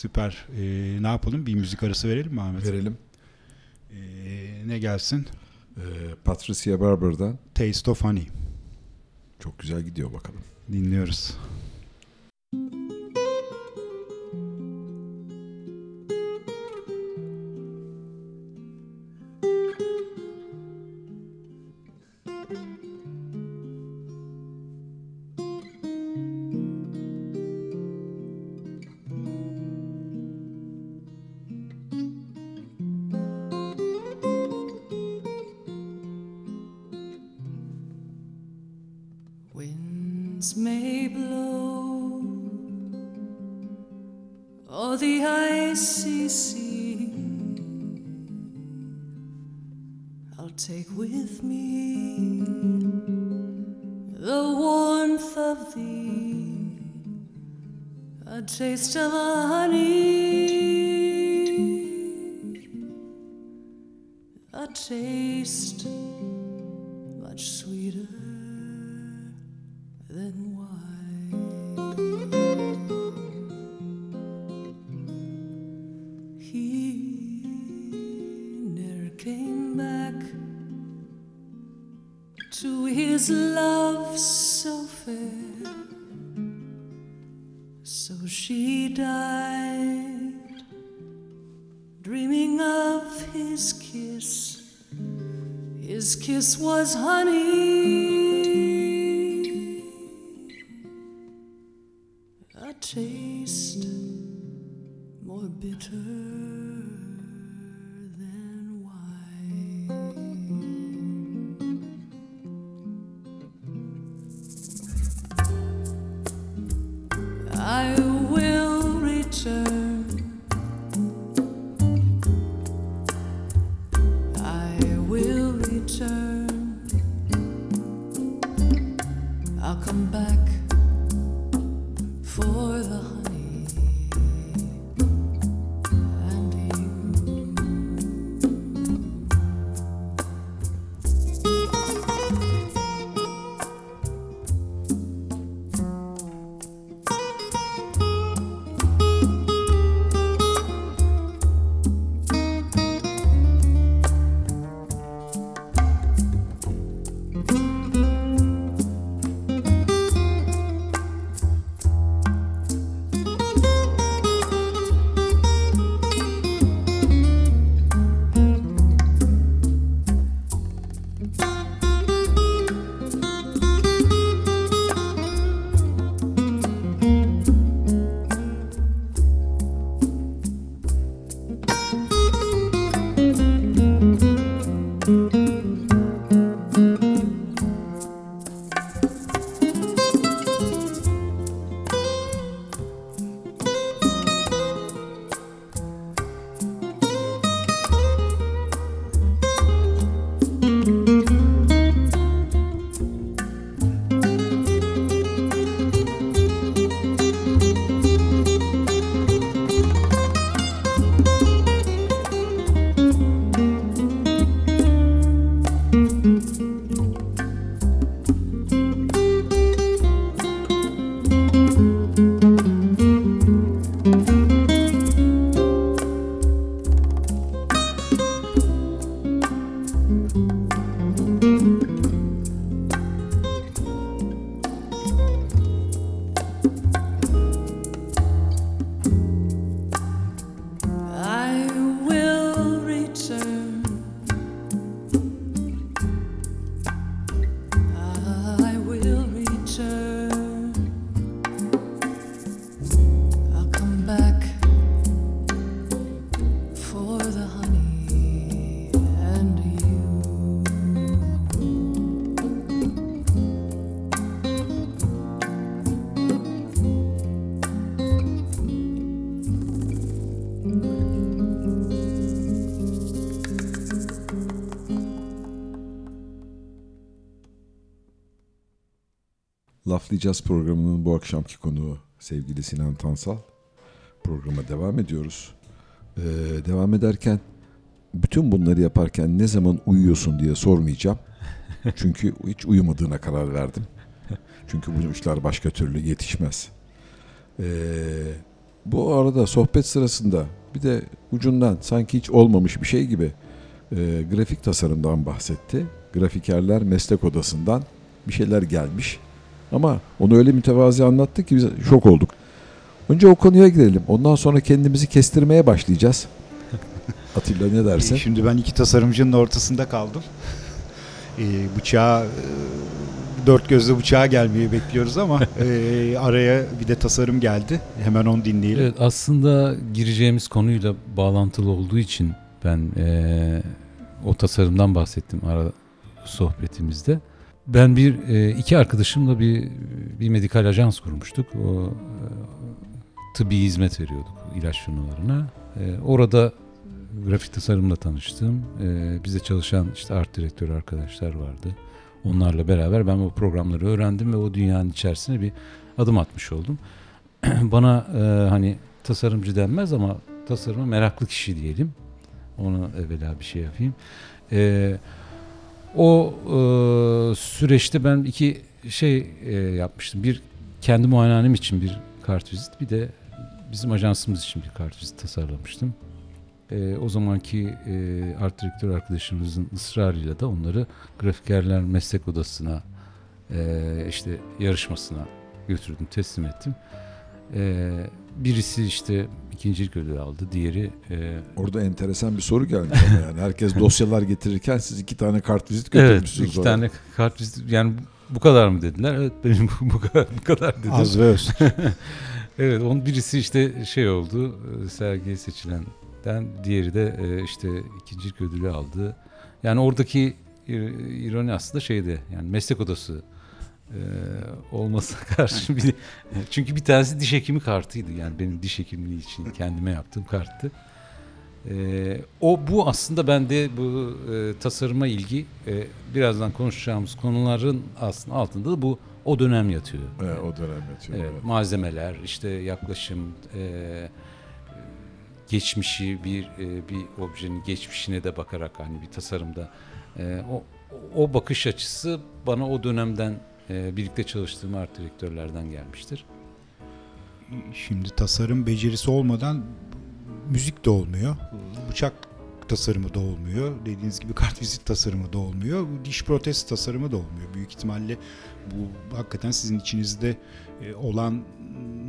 Süper. E, ne yapalım? Bir müzik arası verelim mi Ahmet? Verelim. E, ne gelsin? E, Patricia Barber'dan Taste of Honey. çok güzel gidiyor bakalım. Dinliyoruz. Laflayacağız programının bu akşamki konuğu sevgili Sinan Tansal. Programa devam ediyoruz. Ee, devam ederken bütün bunları yaparken ne zaman uyuyorsun diye sormayacağım. Çünkü hiç uyumadığına karar verdim. Çünkü bu işler başka türlü yetişmez. Ee, bu arada sohbet sırasında bir de ucundan sanki hiç olmamış bir şey gibi e, grafik tasarımdan bahsetti. Grafikerler meslek odasından bir şeyler gelmiş. Ama onu öyle mütevazi anlattı ki biz şok olduk. Önce o konuya girelim. Ondan sonra kendimizi kestirmeye başlayacağız. Atilla ne dersin? Ee, Şimdi ben iki tasarımcının ortasında kaldım. Ee, bıçağı e, dört gözle bıçağa gelmeyi bekliyoruz ama e, araya bir de tasarım geldi. Hemen onu dinleyelim. Evet aslında gireceğimiz konuyla bağlantılı olduğu için ben eee, o tasarımdan bahsettim ara sohbetimizde. Ben bir eee, iki arkadaşımla bir bir medikal ajans kurmuştuk. O eee, tıbbi hizmet veriyorduk ilaç firmalarına. Eee, orada grafik tasarımla tanıştım. Eee bize çalışan işte art direktörü arkadaşlar vardı. Onlarla beraber ben o programları öğrendim ve o dünyanın içerisine bir adım atmış oldum. Bana e, hani tasarımcı denmez ama tasarıma meraklı kişi diyelim. Onu evvela bir şey yapayım. E, o e, süreçte ben iki şey e, yapmıştım. Bir kendi muayenehanem için bir kartvizit bir de bizim ajansımız için bir kartvizit tasarlamıştım. E, o zamanki e, art direktör arkadaşımızın ısrarıyla da onları grafikerler meslek odasına e, işte yarışmasına götürdüm, teslim ettim. Ee, birisi işte ikincilik ödülü aldı, diğeri e, Orada enteresan bir soru ama yani. Herkes dosyalar getirirken siz iki tane kartvizit evet götürmüşsünüz iki oraya. tane kart vizit- yani bu kadar mı dediler? Evet benim bu, kadar bu kadar dedim. Az ve öz. evet onun birisi işte şey oldu e, sergiye seçilenden diğeri de e, işte ikincilik ödülü aldı. Yani oradaki ir- ironi aslında şeyde yani meslek odası e, olmasına karşı bir çünkü bir tanesi diş hekimi kartıydı yani benim diş hekimliği için kendime yaptığım karttı. E, o bu aslında bende bu e, tasarıma ilgi e, birazdan konuşacağımız konuların aslında altında da bu o dönem yatıyor. Evet, o dönem yatıyor. Evet, evet. malzemeler, işte yaklaşım, e, geçmişi bir e, bir objenin geçmişine de bakarak hani bir tasarımda e, o o bakış açısı bana o dönemden birlikte çalıştığım art direktörlerden gelmiştir. Şimdi tasarım becerisi olmadan müzik de olmuyor. Bıçak tasarımı da olmuyor. Dediğiniz gibi kartvizit tasarımı da olmuyor. Diş protez tasarımı da olmuyor. Büyük ihtimalle bu hakikaten sizin içinizde e, olan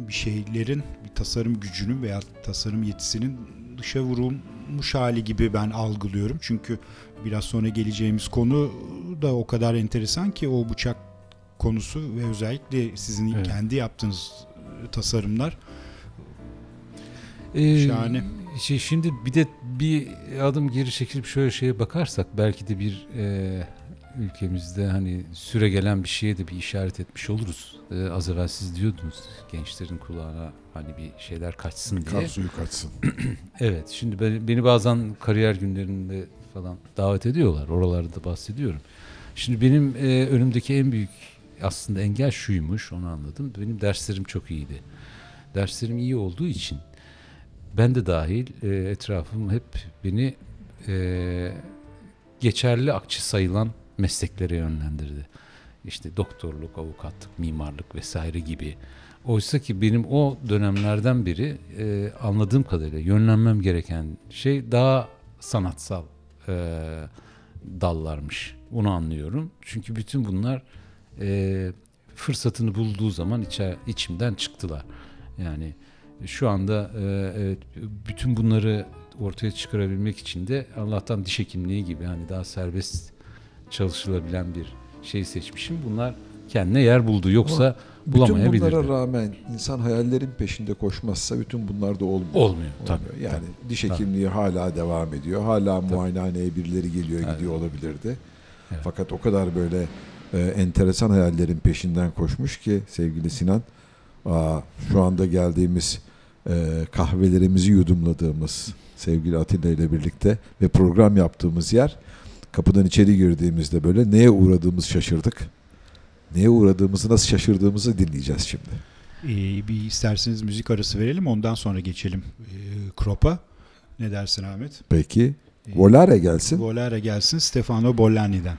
bir şeylerin bir tasarım gücünün veya tasarım yetisinin dışa vurulmuş hali gibi ben algılıyorum. Çünkü biraz sonra geleceğimiz konu da o kadar enteresan ki o bıçak konusu ve özellikle sizin Evet. kendi yaptığınız e, tasarımlar Ee, Şahane. Şey, şimdi bir de bir adım geri çekilip şöyle şeye bakarsak belki de bir e, ülkemizde hani süre gelen bir şeye de bir işaret etmiş oluruz. E, az evvel siz diyordunuz gençlerin kulağına hani bir şeyler kaçsın diye. Kar suyu kaçsın. Evet şimdi beni, beni bazen kariyer günlerinde falan davet ediyorlar. Oralarda bahsediyorum. Şimdi benim e, önümdeki en büyük aslında engel şuymuş onu anladım. Benim derslerim çok iyiydi. Derslerim iyi olduğu için ben de dahil e, etrafım hep beni e, geçerli akçe sayılan mesleklere yönlendirdi. İşte doktorluk, avukatlık, mimarlık vesaire gibi. Oysa ki benim o dönemlerden biri e, anladığım kadarıyla yönlenmem gereken şey daha sanatsal e, dallarmış. Onu anlıyorum. Çünkü bütün bunlar e, fırsatını bulduğu zaman içe, içimden çıktılar. Yani şu anda e, evet, bütün bunları ortaya çıkarabilmek için de Allah'tan diş hekimliği gibi hani daha serbest çalışılabilen bir şey seçmişim. Bunlar kendine yer buldu. Yoksa Bütün bulamayabilirdi. bunlara rağmen insan hayallerin peşinde koşmazsa bütün bunlar da olmuyor. Olmuyor, tabii, Yani diş tabii. hekimliği hala devam ediyor. Hala muayenehaneye birileri geliyor Evet. gidiyor olabilirdi. Evet. Fakat o kadar böyle e, enteresan hayallerin peşinden koşmuş ki sevgili Sinan. Aa, şu anda geldiğimiz e, kahvelerimizi yudumladığımız sevgili Atilla ile birlikte ve program yaptığımız yer kapıdan içeri girdiğimizde böyle neye uğradığımız şaşırdık. neye uğradığımızı, nasıl şaşırdığımızı dinleyeceğiz şimdi. Ee, bir isterseniz müzik arası verelim ondan sonra geçelim e, Krop'a. Ne dersin Ahmet? Peki. Ee, Volare gelsin. Volare gelsin Stefano Bollani'den.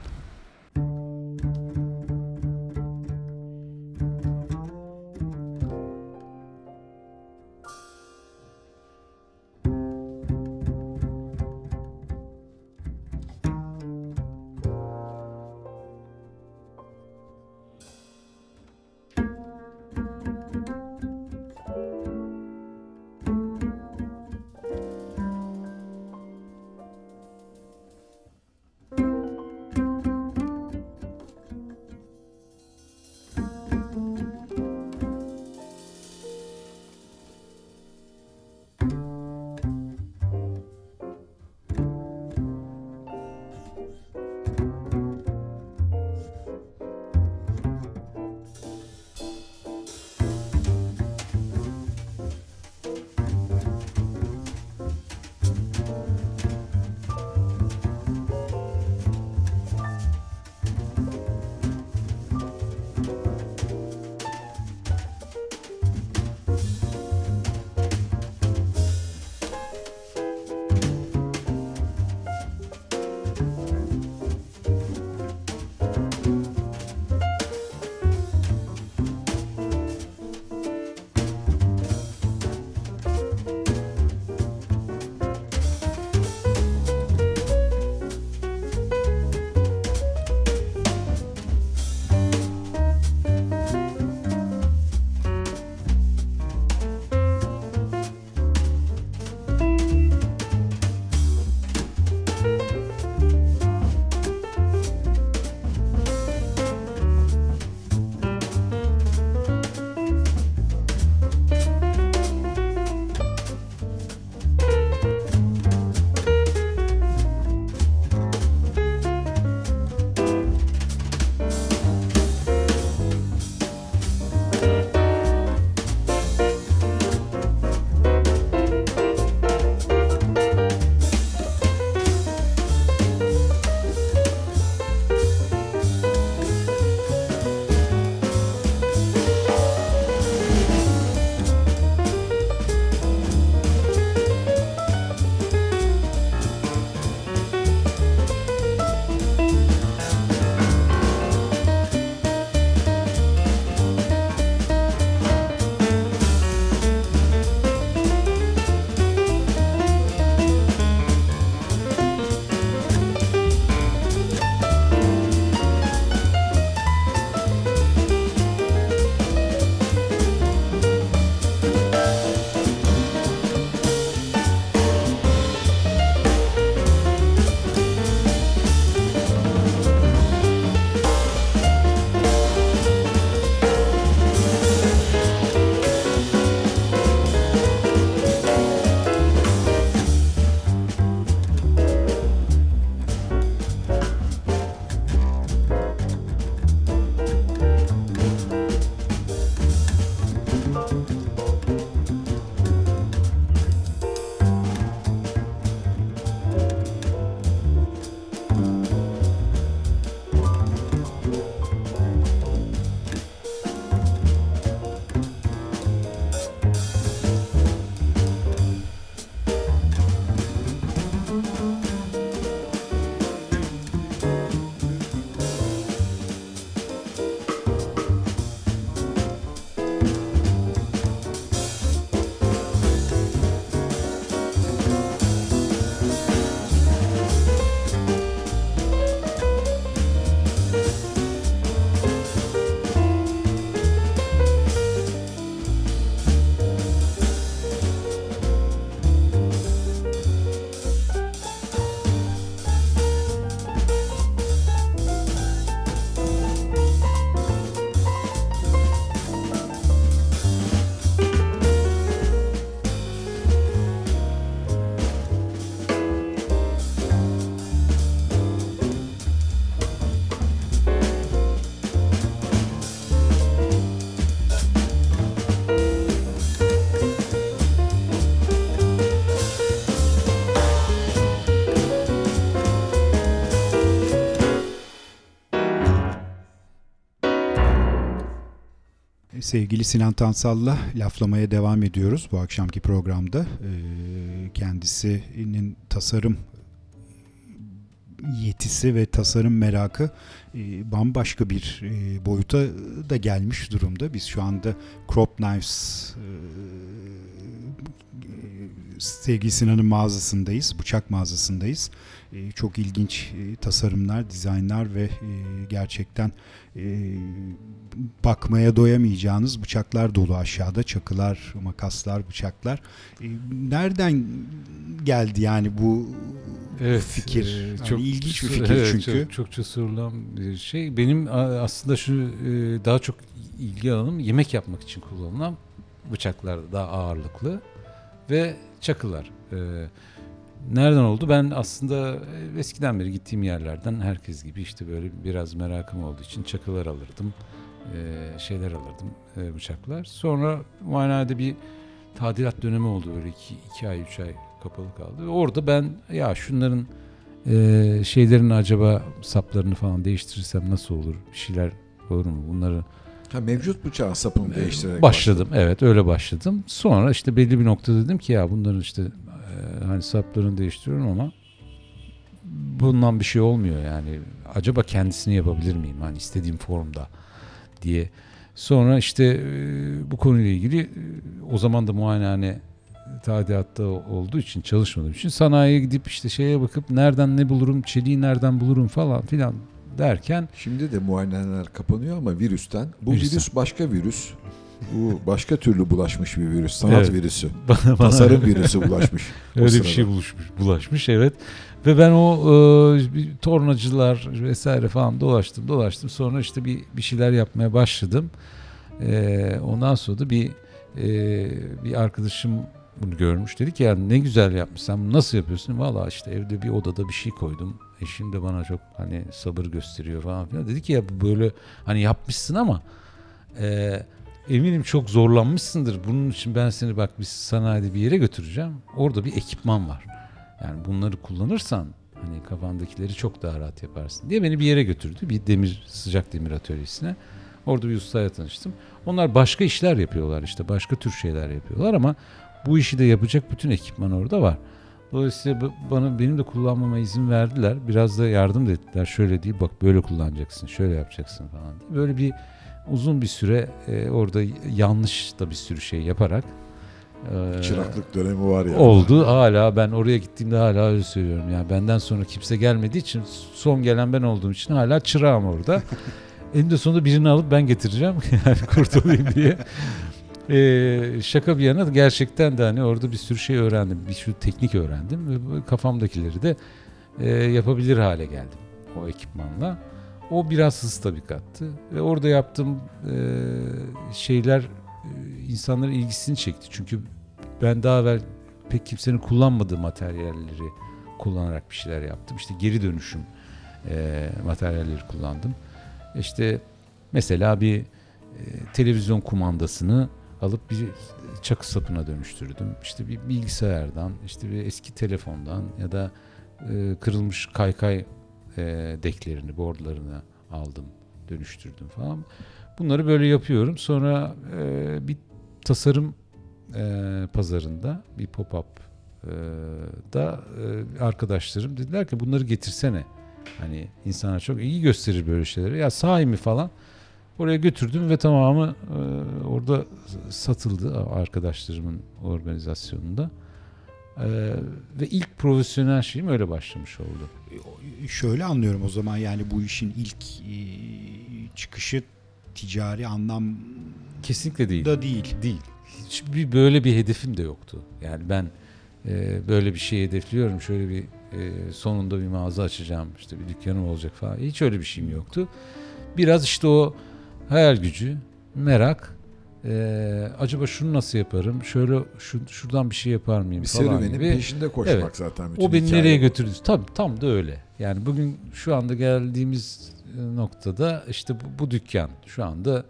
Sevgili Sinan Tansal'la laflamaya devam ediyoruz bu akşamki programda. Ee, kendisinin tasarım yetisi ve tasarım merakı e, bambaşka bir e, boyuta da gelmiş durumda. Biz şu anda Crop Knives e, sevgili Sinan'ın mağazasındayız, bıçak mağazasındayız. E, çok ilginç e, tasarımlar, dizaynlar ve e, gerçekten e, bakmaya doyamayacağınız bıçaklar dolu aşağıda. Çakılar, makaslar, bıçaklar. Nereden geldi yani bu fikir? e, Hani ilginç bir fikir evet, çünkü. Çok, çokça sorulan bir şey. Benim aslında şu daha çok ilgi alanım yemek yapmak için kullanılan bıçaklar daha ağırlıklı ve çakılar. E, nereden oldu? Ben aslında e, eskiden beri gittiğim yerlerden herkes gibi işte böyle biraz merakım olduğu için çakılar alırdım. e, şeyler alırdım, e, bıçaklar. Sonra muayenede bir tadilat dönemi oldu böyle iki, iki ay, üç ay kapalı kaldı. Orada ben ya şunların e, şeylerini acaba saplarını falan değiştirirsem nasıl olur? Bir şeyler olur mu? Bunları Ha, mevcut bıçağın sapını değiştirerek başladım. Evet öyle başladım. Sonra işte belli bir noktada dedim ki ya bunların işte e, hani saplarını değiştiriyorum ama bundan bir şey olmuyor yani. Acaba kendisini yapabilir miyim? Hani istediğim formda diye. Sonra işte e, bu konuyla ilgili e, o zaman da muayenehane tadilatta olduğu için çalışmadığım için sanayiye gidip işte şeye bakıp nereden ne bulurum, çeliği nereden bulurum falan filan derken Şimdi de muayenehaneler kapanıyor ama virüsten. Bu Virüsten. virüs başka virüs. Bu başka türlü bulaşmış bir virüs. Sanat Evet. virüsü. bana, bana Tasarım virüsü bulaşmış. Öyle bir sırada. şey buluşmuş, bulaşmış evet. Ve ben o e, bir tornacılar vesaire falan dolaştım dolaştım. Sonra işte bir bir şeyler yapmaya başladım. E, ondan sonra da bir e, bir arkadaşım bunu görmüş. Dedi ki ya ne güzel yapmışsın. Nasıl yapıyorsun? Valla işte evde bir odada bir şey koydum. Eşim de bana çok hani sabır gösteriyor falan filan. Dedi ki ya böyle hani yapmışsın ama e, eminim çok zorlanmışsındır. Bunun için ben seni bak biz sanayide bir yere götüreceğim. Orada bir ekipman var. Yani bunları kullanırsan hani kafandakileri çok daha rahat yaparsın diye beni bir yere götürdü. Bir demir sıcak demir atölyesine. Orada bir ustayla tanıştım. Onlar başka işler yapıyorlar işte başka tür şeyler yapıyorlar ama bu işi de yapacak bütün ekipman orada var. Dolayısıyla bana benim de kullanmama izin verdiler. Biraz da yardım da ettiler. Şöyle değil bak böyle kullanacaksın, şöyle yapacaksın falan diye. Böyle bir uzun bir süre e, orada yanlış da bir sürü şey yaparak e, Çıraklık dönemi var ya. oldu. Hala ben oraya gittiğimde hala öyle söylüyorum. Yani benden sonra kimse gelmediği için son gelen ben olduğum için hala çırağım orada. Eninde sonunda birini alıp ben getireceğim. Yani kurtulayım diye. Ee, şaka bir yana gerçekten de hani orada bir sürü şey öğrendim. Bir sürü teknik öğrendim ve kafamdakileri de e, yapabilir hale geldim o ekipmanla. O biraz hız tabii kattı ve orada yaptığım e, şeyler e, insanların ilgisini çekti. Çünkü ben daha evvel pek kimsenin kullanmadığı materyalleri kullanarak bir şeyler yaptım. İşte geri dönüşüm e, materyalleri kullandım. İşte mesela bir e, televizyon kumandasını alıp bir çakı sapına dönüştürdüm. İşte bir bilgisayardan, işte bir eski telefondan ya da e, kırılmış kaykay e, deklerini, boardlarını aldım, dönüştürdüm falan. Bunları böyle yapıyorum. Sonra e, bir tasarım e, pazarında bir pop-up e, da e, arkadaşlarım dediler ki bunları getirsene. Hani insana çok iyi gösterir böyle şeyleri. Ya sahi mi falan. Oraya götürdüm ve tamamı e, orada satıldı arkadaşlarımın organizasyonunda. E, ve ilk profesyonel şeyim öyle başlamış oldu. Şöyle anlıyorum o zaman yani bu işin ilk e, çıkışı ticari anlamda Kesinlikle değil. değil. Değil. Hiçbir böyle bir hedefim de yoktu. Yani ben e, böyle bir şey hedefliyorum. Şöyle bir e, sonunda bir mağaza açacağım. işte bir dükkanım olacak falan. Hiç öyle bir şeyim yoktu. Biraz işte o hayal gücü, merak. E, acaba şunu nasıl yaparım? Şöyle şu, şuradan bir şey yapar mıyım Bir falan serüvenin gibi. peşinde koşmak Evet. zaten. Bütün O beni hikaye nereye bu. götürdü? Tabii tam da öyle. Yani bugün şu anda geldiğimiz e, noktada işte bu, bu dükkan şu anda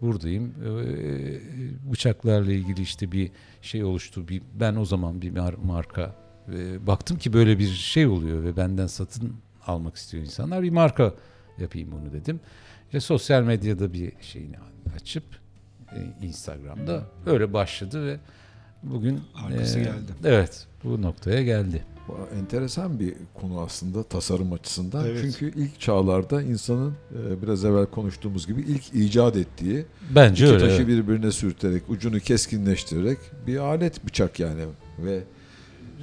buradayım. Ee, bıçaklarla ilgili işte bir şey oluştu. Bir, ben o zaman bir mar- marka e, baktım ki böyle bir şey oluyor ve benden satın almak istiyor insanlar. Bir marka yapayım bunu dedim. İşte sosyal medyada bir şeyini açıp Instagram'da. Öyle başladı ve bugün Arkası e, geldi. Evet, bu noktaya geldi. Bu Enteresan bir konu aslında tasarım açısından. Evet. Çünkü ilk çağlarda insanın e, biraz evvel konuştuğumuz gibi ilk icat ettiği Bence iki öyle. taşı evet. birbirine sürterek ucunu keskinleştirerek bir alet bıçak yani ve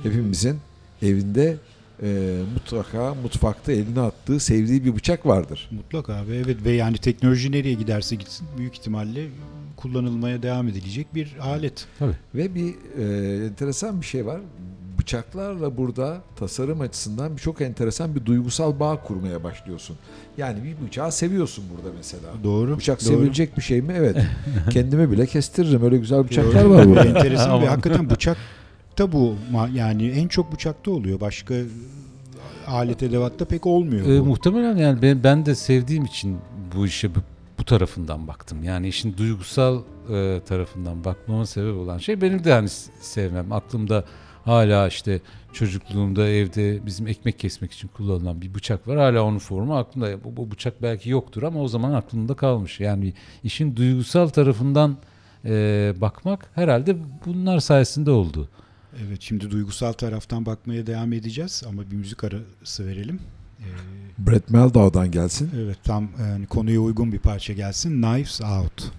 hepimizin evinde e, mutlaka mutfakta eline attığı sevdiği bir bıçak vardır. Mutlaka abi evet ve yani teknoloji nereye giderse gitsin büyük ihtimalle kullanılmaya devam edilecek bir alet. Tabii. Ve bir e, enteresan bir şey var. Bıçaklarla burada tasarım açısından bir çok enteresan bir duygusal bağ kurmaya başlıyorsun. Yani bir bıçağı seviyorsun burada mesela. Doğru. Bıçak doğru. sevilecek bir şey mi? Evet. Kendimi bile kestiririm. Öyle güzel bıçaklar Doğru. var burada. Enteresan ve hakikaten bıçak da bu yani en çok bıçakta oluyor. Başka alet edevatta pek olmuyor. E, bu. muhtemelen yani ben, ben de sevdiğim için bu işe bu, tarafından baktım. Yani işin duygusal e, tarafından bakmama sebep olan şey benim de hani sevmem. Aklımda hala işte çocukluğumda evde bizim ekmek kesmek için kullanılan bir bıçak var. Hala onun formu aklımda. Bu, bu bıçak belki yoktur ama o zaman aklımda kalmış. Yani işin duygusal tarafından e, bakmak herhalde bunlar sayesinde oldu. Evet şimdi duygusal taraftan bakmaya devam edeceğiz ama bir müzik arası verelim. Ee, Brett Meldau'dan gelsin. evet tam yani konuya uygun bir parça gelsin. Knives Out.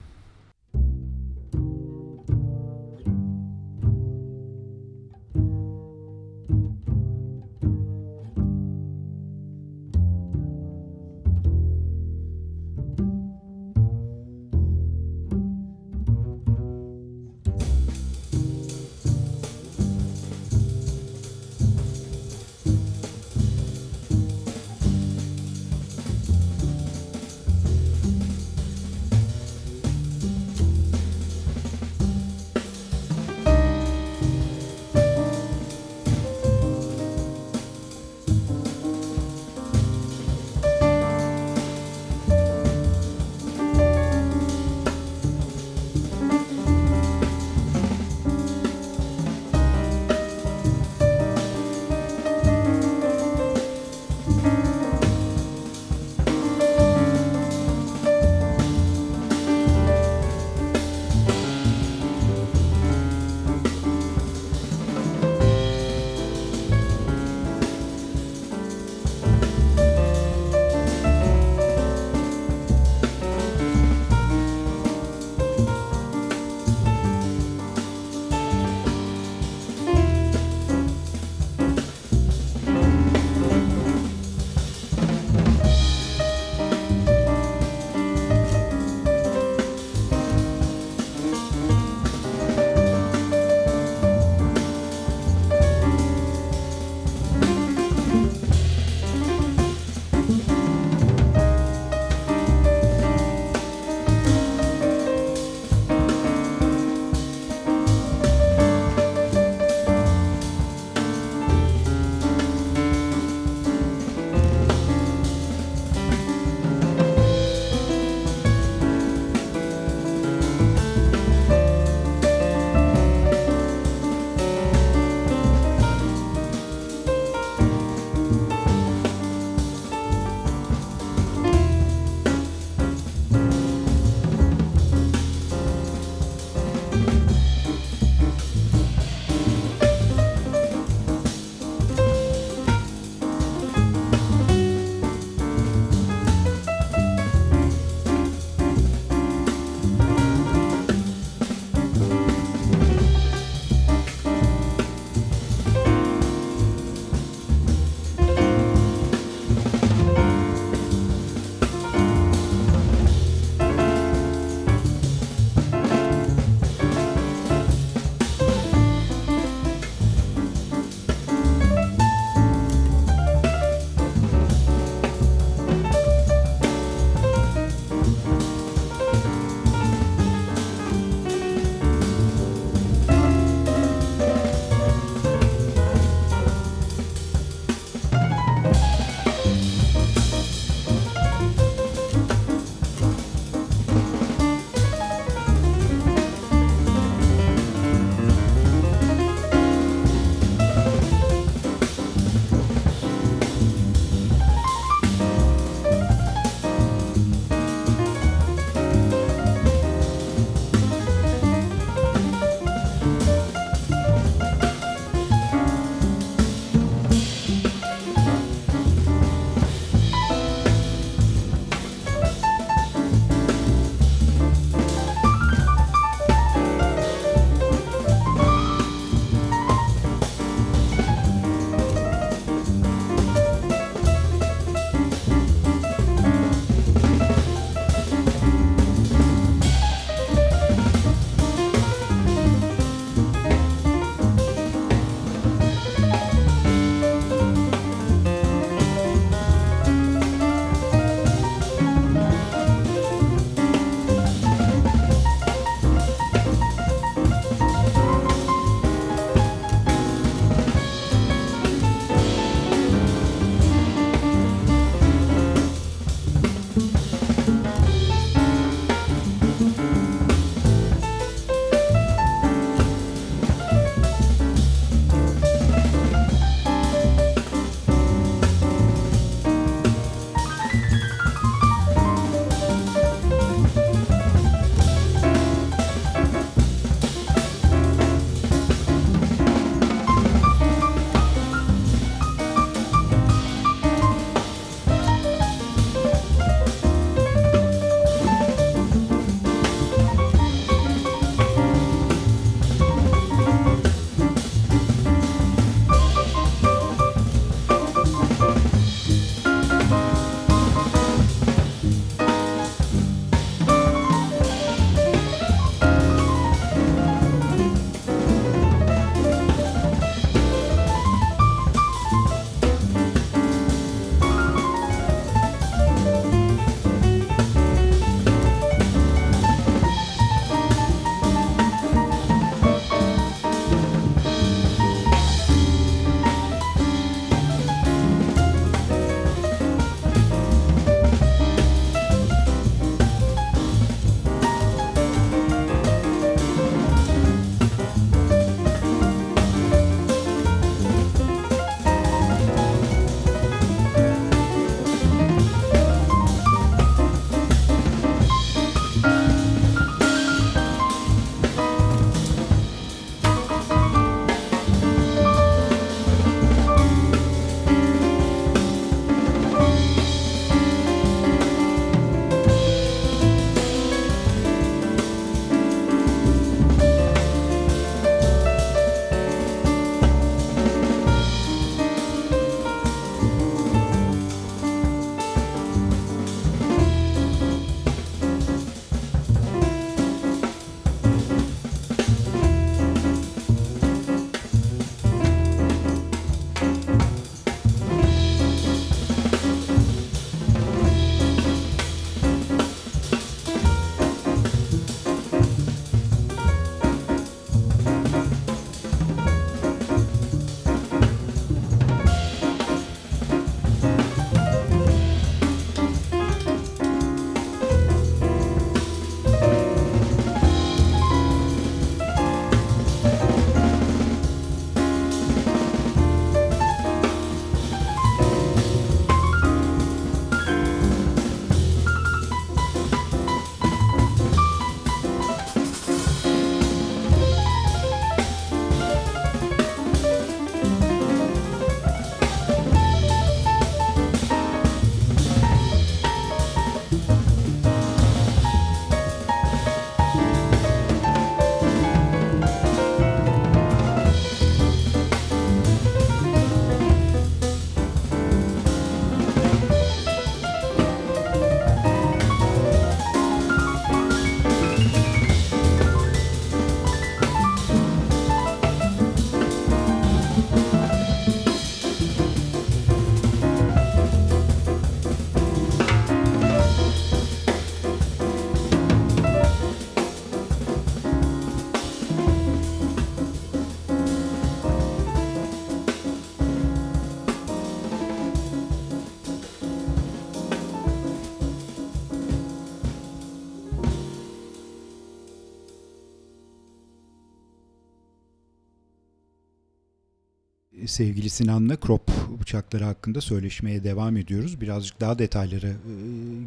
Sevgili Sinan'la crop bıçakları hakkında söyleşmeye devam ediyoruz. Birazcık daha detaylara e,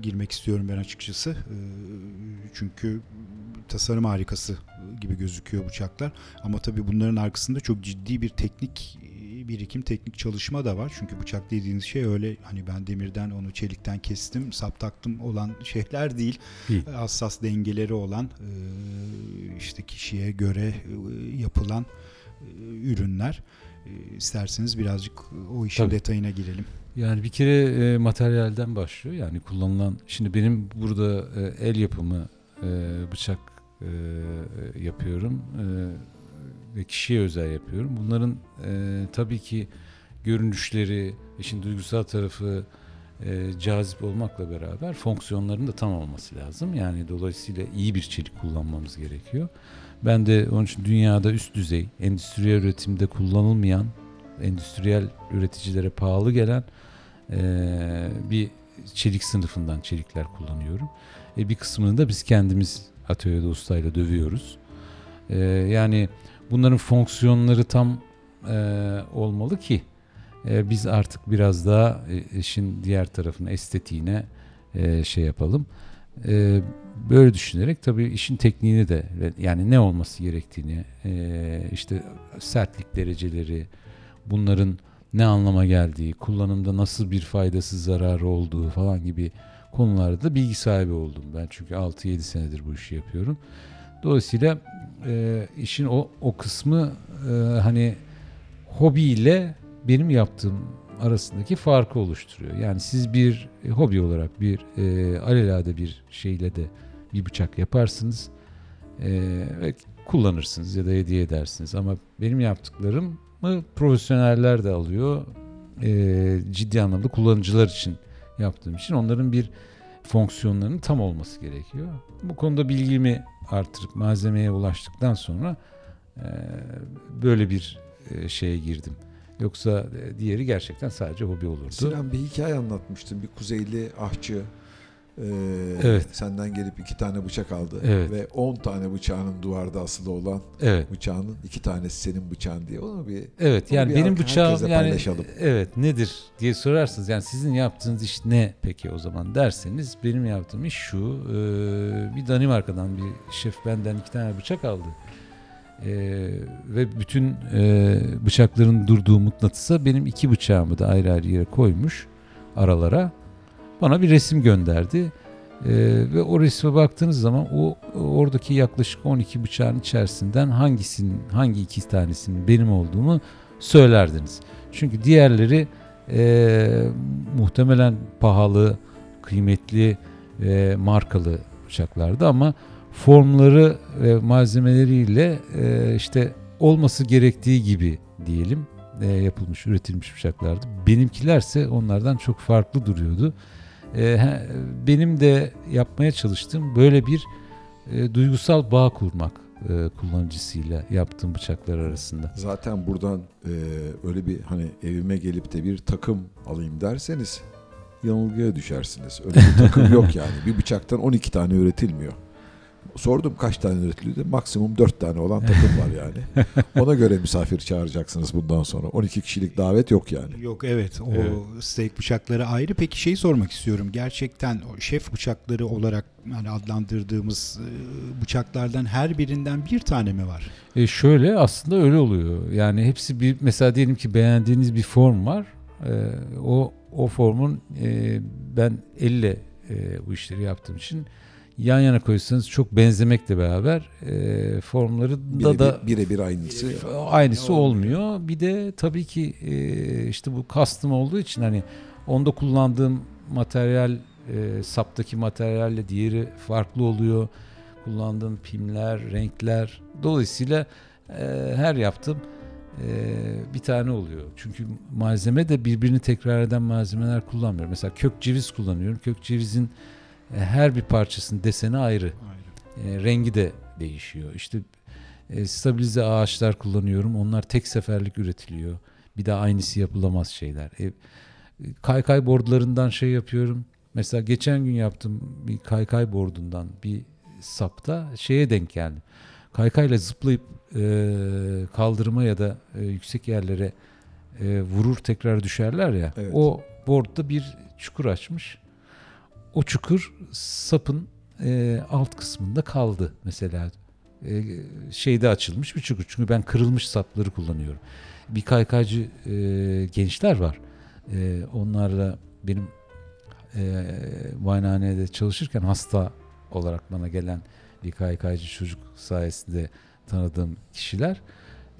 girmek istiyorum ben açıkçası. E, çünkü tasarım harikası gibi gözüküyor bıçaklar. Ama tabii bunların arkasında çok ciddi bir teknik e, birikim, teknik çalışma da var. Çünkü bıçak dediğiniz şey öyle hani ben demirden onu çelikten kestim, sap taktım olan şeyler değil. Değil. Hassas dengeleri olan e, işte kişiye göre e, yapılan ürünler. E, İsterseniz birazcık o işin Tabii. detayına girelim. Yani bir kere e, materyalden başlıyor. Yani kullanılan şimdi benim burada e, el yapımı e, bıçak e, yapıyorum e, ve kişiye özel yapıyorum. Bunların e, tabii ki görünüşleri, işin duygusal tarafı e, cazip olmakla beraber fonksiyonların da tam olması lazım. Yani dolayısıyla iyi bir çelik kullanmamız gerekiyor. Ben de onun için dünyada üst düzey, endüstriyel üretimde kullanılmayan, endüstriyel üreticilere pahalı gelen eee, bir çelik sınıfından çelikler kullanıyorum. E, bir kısmını da biz kendimiz atölyede ustayla dövüyoruz. Eee, yani bunların fonksiyonları tam eee, olmalı ki e, biz artık biraz daha e, işin diğer tarafına estetiğine e, şey yapalım. E, böyle düşünerek tabii işin tekniğini de yani ne olması gerektiğini e, işte sertlik dereceleri bunların ne anlama geldiği, kullanımda nasıl bir faydası zararı olduğu falan gibi konularda da bilgi sahibi oldum ben. Çünkü 6-7 senedir bu işi yapıyorum. Dolayısıyla e, işin o, o kısmı e, hani hobiyle benim yaptığım arasındaki farkı oluşturuyor. Yani siz bir e, hobi olarak bir e, alelade bir şeyle de bir bıçak yaparsınız e, ve kullanırsınız ya da hediye edersiniz. Ama benim yaptıklarımı profesyoneller de alıyor. E, ciddi anlamda kullanıcılar için yaptığım için onların bir fonksiyonlarının tam olması gerekiyor. Bu konuda bilgimi artırıp malzemeye ulaştıktan sonra e, böyle bir e, şeye girdim. Yoksa e, diğeri gerçekten sadece hobi olurdu. Sinan bir hikaye anlatmıştın. Bir Kuzeyli ahçı e, Evet. senden gelip iki tane bıçak aldı. Evet. Ve on tane bıçağının duvarda asılı olan Evet. bıçağının iki tanesi senin bıçağın diye. Onu bir Evet Onu yani bir benim bıçağım yani paylaşalım. evet nedir diye sorarsınız. Yani sizin yaptığınız iş ne peki o zaman derseniz benim yaptığım iş şu. e, bir Danimarka'dan bir şef benden iki tane bıçak aldı. E, ve bütün e, bıçakların durduğu mıknatısa benim iki bıçağımı da ayrı ayrı yere koymuş aralara. Bana bir resim gönderdi. E, ve o resme baktığınız zaman o oradaki yaklaşık 12 bıçağın içerisinden hangisinin hangi iki tanesinin benim olduğumu söylerdiniz. Çünkü diğerleri e, muhtemelen pahalı, kıymetli ve markalı bıçaklardı ama formları ve malzemeleriyle e, işte olması gerektiği gibi diyelim e, yapılmış, üretilmiş bıçaklardı. Benimkilerse onlardan çok farklı duruyordu. E, he- benim de yapmaya çalıştığım böyle bir e, duygusal bağ kurmak e, kullanıcısıyla yaptığım bıçaklar arasında. zaten buradan e, öyle bir hani evime gelip de bir takım alayım derseniz yanılgıya düşersiniz. Öyle bir takım yok yani. Bir bıçaktan 12 tane üretilmiyor. Sordum kaç tane üretiliyor? Maksimum 4 tane olan takım var yani. Ona göre misafir çağıracaksınız bundan sonra. 12 kişilik davet yok yani. Yok evet o Evet. steak bıçakları ayrı. Peki şeyi sormak istiyorum. Gerçekten o şef bıçakları olarak hani adlandırdığımız e, bıçaklardan her birinden bir tane mi var? E şöyle aslında öyle oluyor. Yani hepsi bir mesela diyelim ki beğendiğiniz bir form var. E, o o formun e, ben elle e, bu işleri yaptığım için yan yana koysanız çok benzemekle beraber e, formları da da Birebir aynısı. aynısı olmuyor. olmuyor. Bir de tabii ki e, işte bu custom olduğu için hani onda kullandığım materyal e, saptaki materyalle diğeri farklı oluyor. Kullandığım pimler, renkler. Dolayısıyla e, her yaptığım e, bir tane oluyor. Çünkü malzeme de birbirini tekrar eden malzemeler kullanmıyorum. Mesela kök ceviz kullanıyorum. Kök cevizin e, her bir parçasının deseni ayrı. Ayrı. E, rengi de değişiyor. İşte e, stabilize ağaçlar kullanıyorum. Onlar tek seferlik üretiliyor. Bir daha aynısı yapılamaz şeyler. E, kaykay boardlarından şey yapıyorum. Mesela geçen gün yaptım bir kaykay boardundan bir sapta şeye denk geldim. Kaykayla zıplayıp e, kaldırıma ya da e, yüksek yerlere e, vurur tekrar düşerler ya. Evet. O boardda bir çukur açmış. O çukur sapın e, alt kısmında kaldı mesela. E, şeyde açılmış bir çukur. Çünkü ben kırılmış sapları kullanıyorum. Bir kaykaycı e, gençler var. E, onlarla benim e, muayenehanede çalışırken hasta olarak bana gelen bir kaykaycı çocuk sayesinde tanıdığım kişiler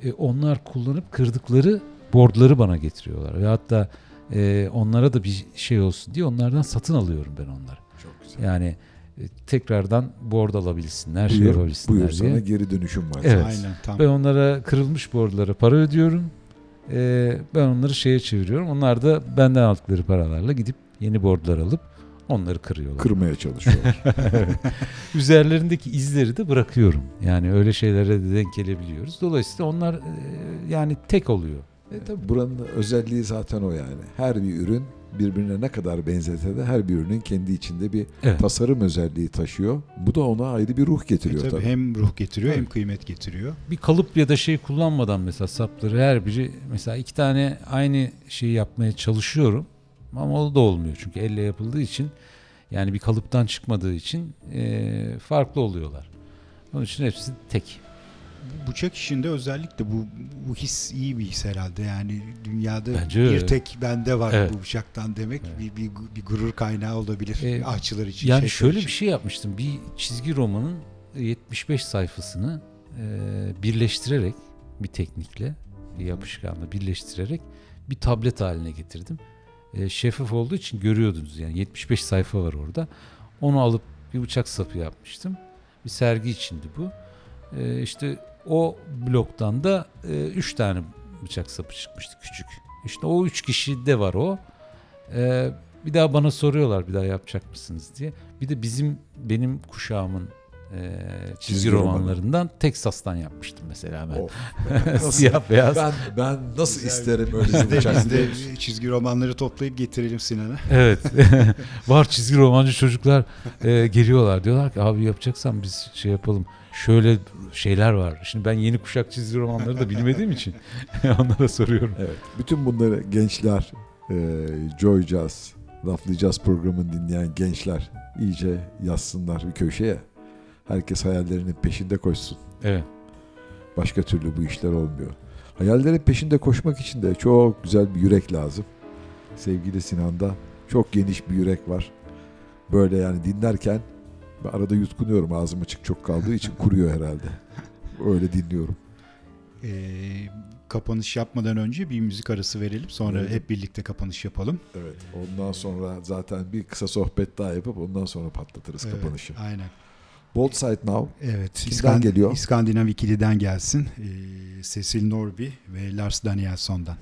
e, onlar kullanıp kırdıkları boardları bana getiriyorlar. Ve hatta e, onlara da bir şey olsun diye onlardan satın alıyorum ben onları. Çok güzel. Yani e, tekrardan board alabilsinler, şey Buyur, yapabilsinler buyur diye. sana geri dönüşüm var. Evet. Aynen tam. Ben onlara kırılmış boardlara para ödüyorum. E, ben onları şeye çeviriyorum. Onlar da benden aldıkları paralarla gidip yeni boardlar alıp onları kırıyorlar. Kırmaya çalışıyorlar. Üzerlerindeki izleri de bırakıyorum. Yani öyle şeylere de denk gelebiliyoruz. Dolayısıyla onlar e, yani tek oluyor. E tabi buranın özelliği zaten o yani. Her bir ürün birbirine ne kadar benzese de her bir ürünün kendi içinde bir Evet. tasarım özelliği taşıyor. Bu da ona ayrı bir ruh E getiriyor tabii tabii. hem ruh getiriyor hem Evet. kıymet getiriyor. bir kalıp ya da şey kullanmadan mesela sapları her biri mesela iki tane aynı şeyi yapmaya çalışıyorum ama o da olmuyor çünkü elle yapıldığı için yani bir kalıptan çıkmadığı için e, farklı oluyorlar. Onun için hepsi tek. Bıçak işinde özellikle bu bu his iyi bir his herhalde. Yani dünyada Bence bir öyle. tek bende var Evet. bu bıçaktan demek bir, bir, bir gurur kaynağı olabilir Ee, ahçılar için. Yani şöyle için. bir şey yapmıştım. Bir çizgi romanın 75 sayfasını e, birleştirerek bir teknikle, bir yapışkanla birleştirerek bir tablet haline getirdim. E, şeffaf olduğu için görüyordunuz yani 75 sayfa var orada. Onu alıp bir bıçak sapı yapmıştım. Bir sergi içindi bu. E, işte o bloktan da 3 tane bıçak sapı çıkmıştı küçük. İşte o 3 kişi de var o. E, bir daha bana soruyorlar bir daha yapacak mısınız diye. Bir de bizim benim kuşağımın e, çizgi, Çizgi romanı. romanlarından Texas'tan yapmıştım mesela ben. Of. Nasıl- Siyah beyaz. Ben ben nasıl Güzel. isterim öyle bir biz de çizgi romanları toplayıp getirelim Sinan'a. Evet. Var çizgi romancı çocuklar e, geliyorlar. Diyorlar ki abi yapacaksan biz şey yapalım. Şöyle şeyler var. Şimdi ben yeni kuşak çizgi romanları da bilmediğim için onlara soruyorum. Evet. Bütün bunları gençler, e, Joy Jazz, Laflayacağız programını dinleyen gençler iyice yazsınlar bir köşeye. Herkes hayallerinin peşinde koşsun. Evet. Başka türlü bu işler olmuyor. Hayallerin peşinde koşmak için de çok güzel bir yürek lazım. Sevgili Sinan'da çok geniş bir yürek var. Böyle yani dinlerken ben arada yutkunuyorum ağzım açık çok kaldığı için kuruyor herhalde. Öyle dinliyorum. Ee, kapanış yapmadan önce bir müzik arası verelim. Sonra Verelim. hep birlikte kapanış yapalım. Evet. Ondan sonra zaten bir kısa sohbet daha yapıp ondan sonra patlatırız Evet, kapanışı. Aynen. Bold Side Now. Evet. Kimden geliyor? İskandinav ikiliden gelsin. Ee, Cecil Norby ve Lars Danielsson'dan.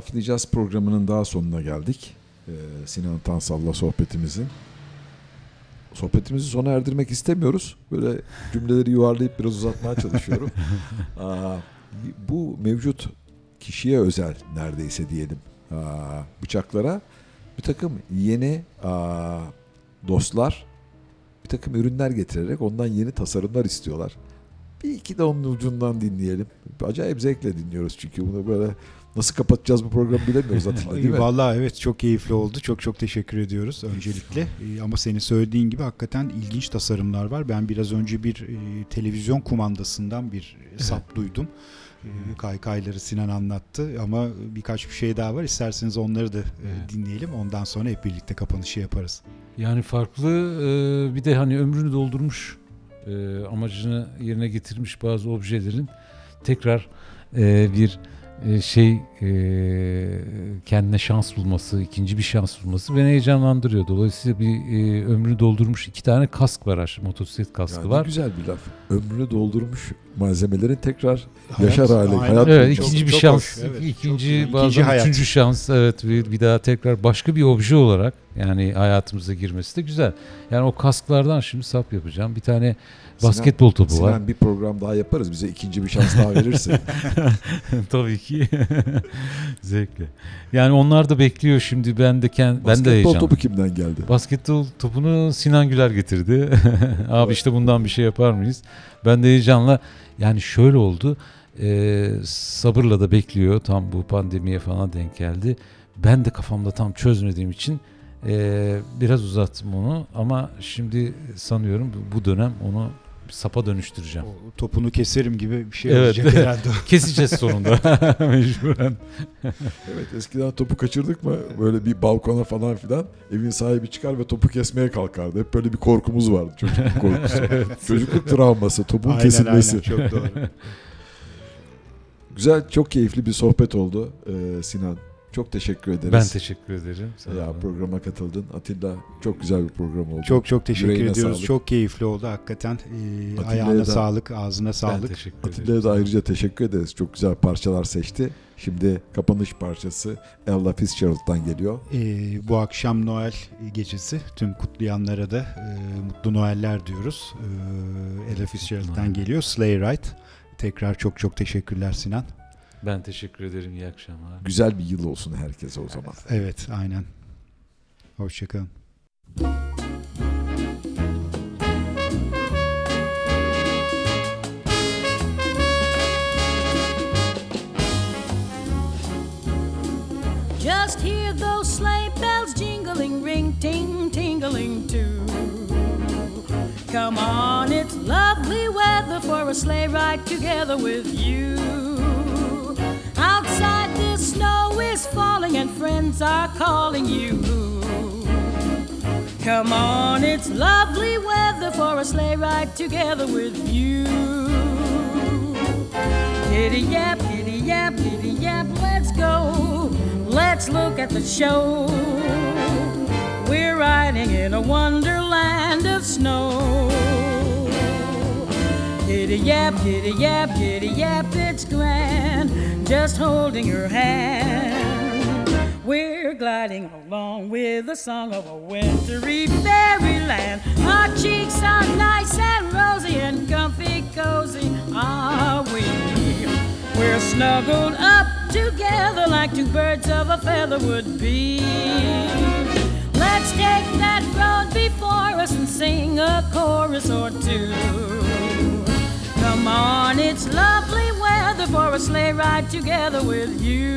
Laflayacağız programının daha sonuna geldik. Ee, Sinan Tansal'la sohbetimizin. Sohbetimizi sona erdirmek istemiyoruz. Böyle cümleleri yuvarlayıp biraz uzatmaya çalışıyorum. Aa, bu mevcut kişiye özel neredeyse diyelim aa, bıçaklara bir takım yeni aa, dostlar bir takım ürünler getirerek ondan yeni tasarımlar istiyorlar. Bir iki de onun ucundan dinleyelim. Acayip zevkle dinliyoruz çünkü bunu böyle nasıl kapatacağız bu programı bilemiyoruz Atilla değil mi? Vallahi evet çok keyifli oldu. Çok çok teşekkür ediyoruz öncelikle. Ee, Ama senin söylediğin gibi hakikaten ilginç tasarımlar var. Ben biraz önce bir e, televizyon kumandasından bir sap duydum. E, kaykayları Sinan anlattı ama birkaç bir şey daha var. İsterseniz onları da e, dinleyelim. Ondan sonra hep birlikte kapanışı yaparız. Yani farklı e, bir de hani ömrünü doldurmuş amacını yerine getirmiş bazı objelerin tekrar bir şey e, kendine şans bulması, ikinci bir şans bulması beni heyecanlandırıyor. Dolayısıyla bir e, ömrünü doldurmuş iki tane kask var, aş- motosiklet kaskı Yani var. güzel bir laf. Ömrünü doldurmuş malzemelerin tekrar Hayat- yaşar hale. aynen. Hayat Evet, boyunca- ikinci bir çok şans, hoş, evet, ikinci çok- bazen İkinci hayat. üçüncü şans, evet bir, bir daha tekrar başka bir obje olarak yani hayatımıza girmesi de güzel. Yani o kasklardan şimdi sap yapacağım. Bir tane basketbol topu var. Sinan bir program daha yaparız. Bize ikinci bir şans daha verirsin. Tabii ki. Zevkle. Yani onlar da bekliyor şimdi ben de kend, ben de Basketbol heyecanlı. topu kimden geldi? Basketbol topunu Sinan Güler getirdi. Abi işte bundan bir şey yapar mıyız? Ben de heyecanla yani şöyle oldu. e, sabırla da bekliyor. Tam bu pandemiye falan denk geldi. Ben de kafamda tam çözmediğim için e, biraz uzattım onu. Ama şimdi sanıyorum bu dönem onu sapa dönüştüreceğim. O topunu keserim gibi bir şey Evet. olacak herhalde. Keseceğiz sonunda mecburen. Evet eskiden topu kaçırdık mı böyle bir balkona falan filan evin sahibi çıkar ve topu kesmeye kalkardı. Hep böyle bir korkumuz vardı çocukluk korkusu. Çocukluk travması, topun aynen kesilmesi. aynen çok doğru. Güzel, çok keyifli bir sohbet oldu ee, Sinan. Çok teşekkür ederiz. Ben teşekkür ederim. Sağ ya olun. programa katıldın. Atilla çok güzel bir program oldu. Çok çok teşekkür Yüreğine ediyoruz. sağlık. Çok keyifli oldu hakikaten. Ee, Atilla'ya ayağına da- sağlık, ağzına sağlık. Atilla'ya da ayrıca teşekkür ederiz. Çok güzel parçalar seçti. Şimdi kapanış parçası Ella Fitzgerald'dan geliyor. Ee, bu akşam Noel gecesi. Tüm kutlayanlara da e, mutlu Noeller diyoruz. Ee, Ella Fitzgerald'dan geliyor. Sleigh Ride. Tekrar çok çok teşekkürler Sinan. Ben teşekkür ederim. İyi akşamlar. Güzel bir yıl olsun herkese o zaman. Evet aynen. Hoşçakalın. Just hear those sleigh bells jingling, ring, ting, tingling too. Come on, it's lovely weather for a sleigh ride together with you. Outside the snow is falling and friends are calling you. Come on, it's lovely weather for a sleigh ride together with you. Giddy yap, giddy yap, giddy yap, let's go. Let's look at the show. We're riding in a wonderland of snow. Giddy yap, giddy yap, giddy yap, it's grand. Just holding your hand. We're gliding along with the song of a wintry fairyland. Our cheeks are nice and rosy and comfy cozy, are we? We're snuggled up together like two birds of a feather would be. Let's take that road before us and sing a chorus or two. Come on, it's lovely weather for a sleigh ride together with you.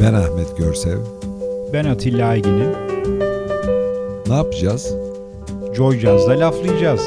Ben Ahmet Görsev. Ben Atilla Aygin'im. Ne yapacağız? Joy Jazz'da laflayacağız.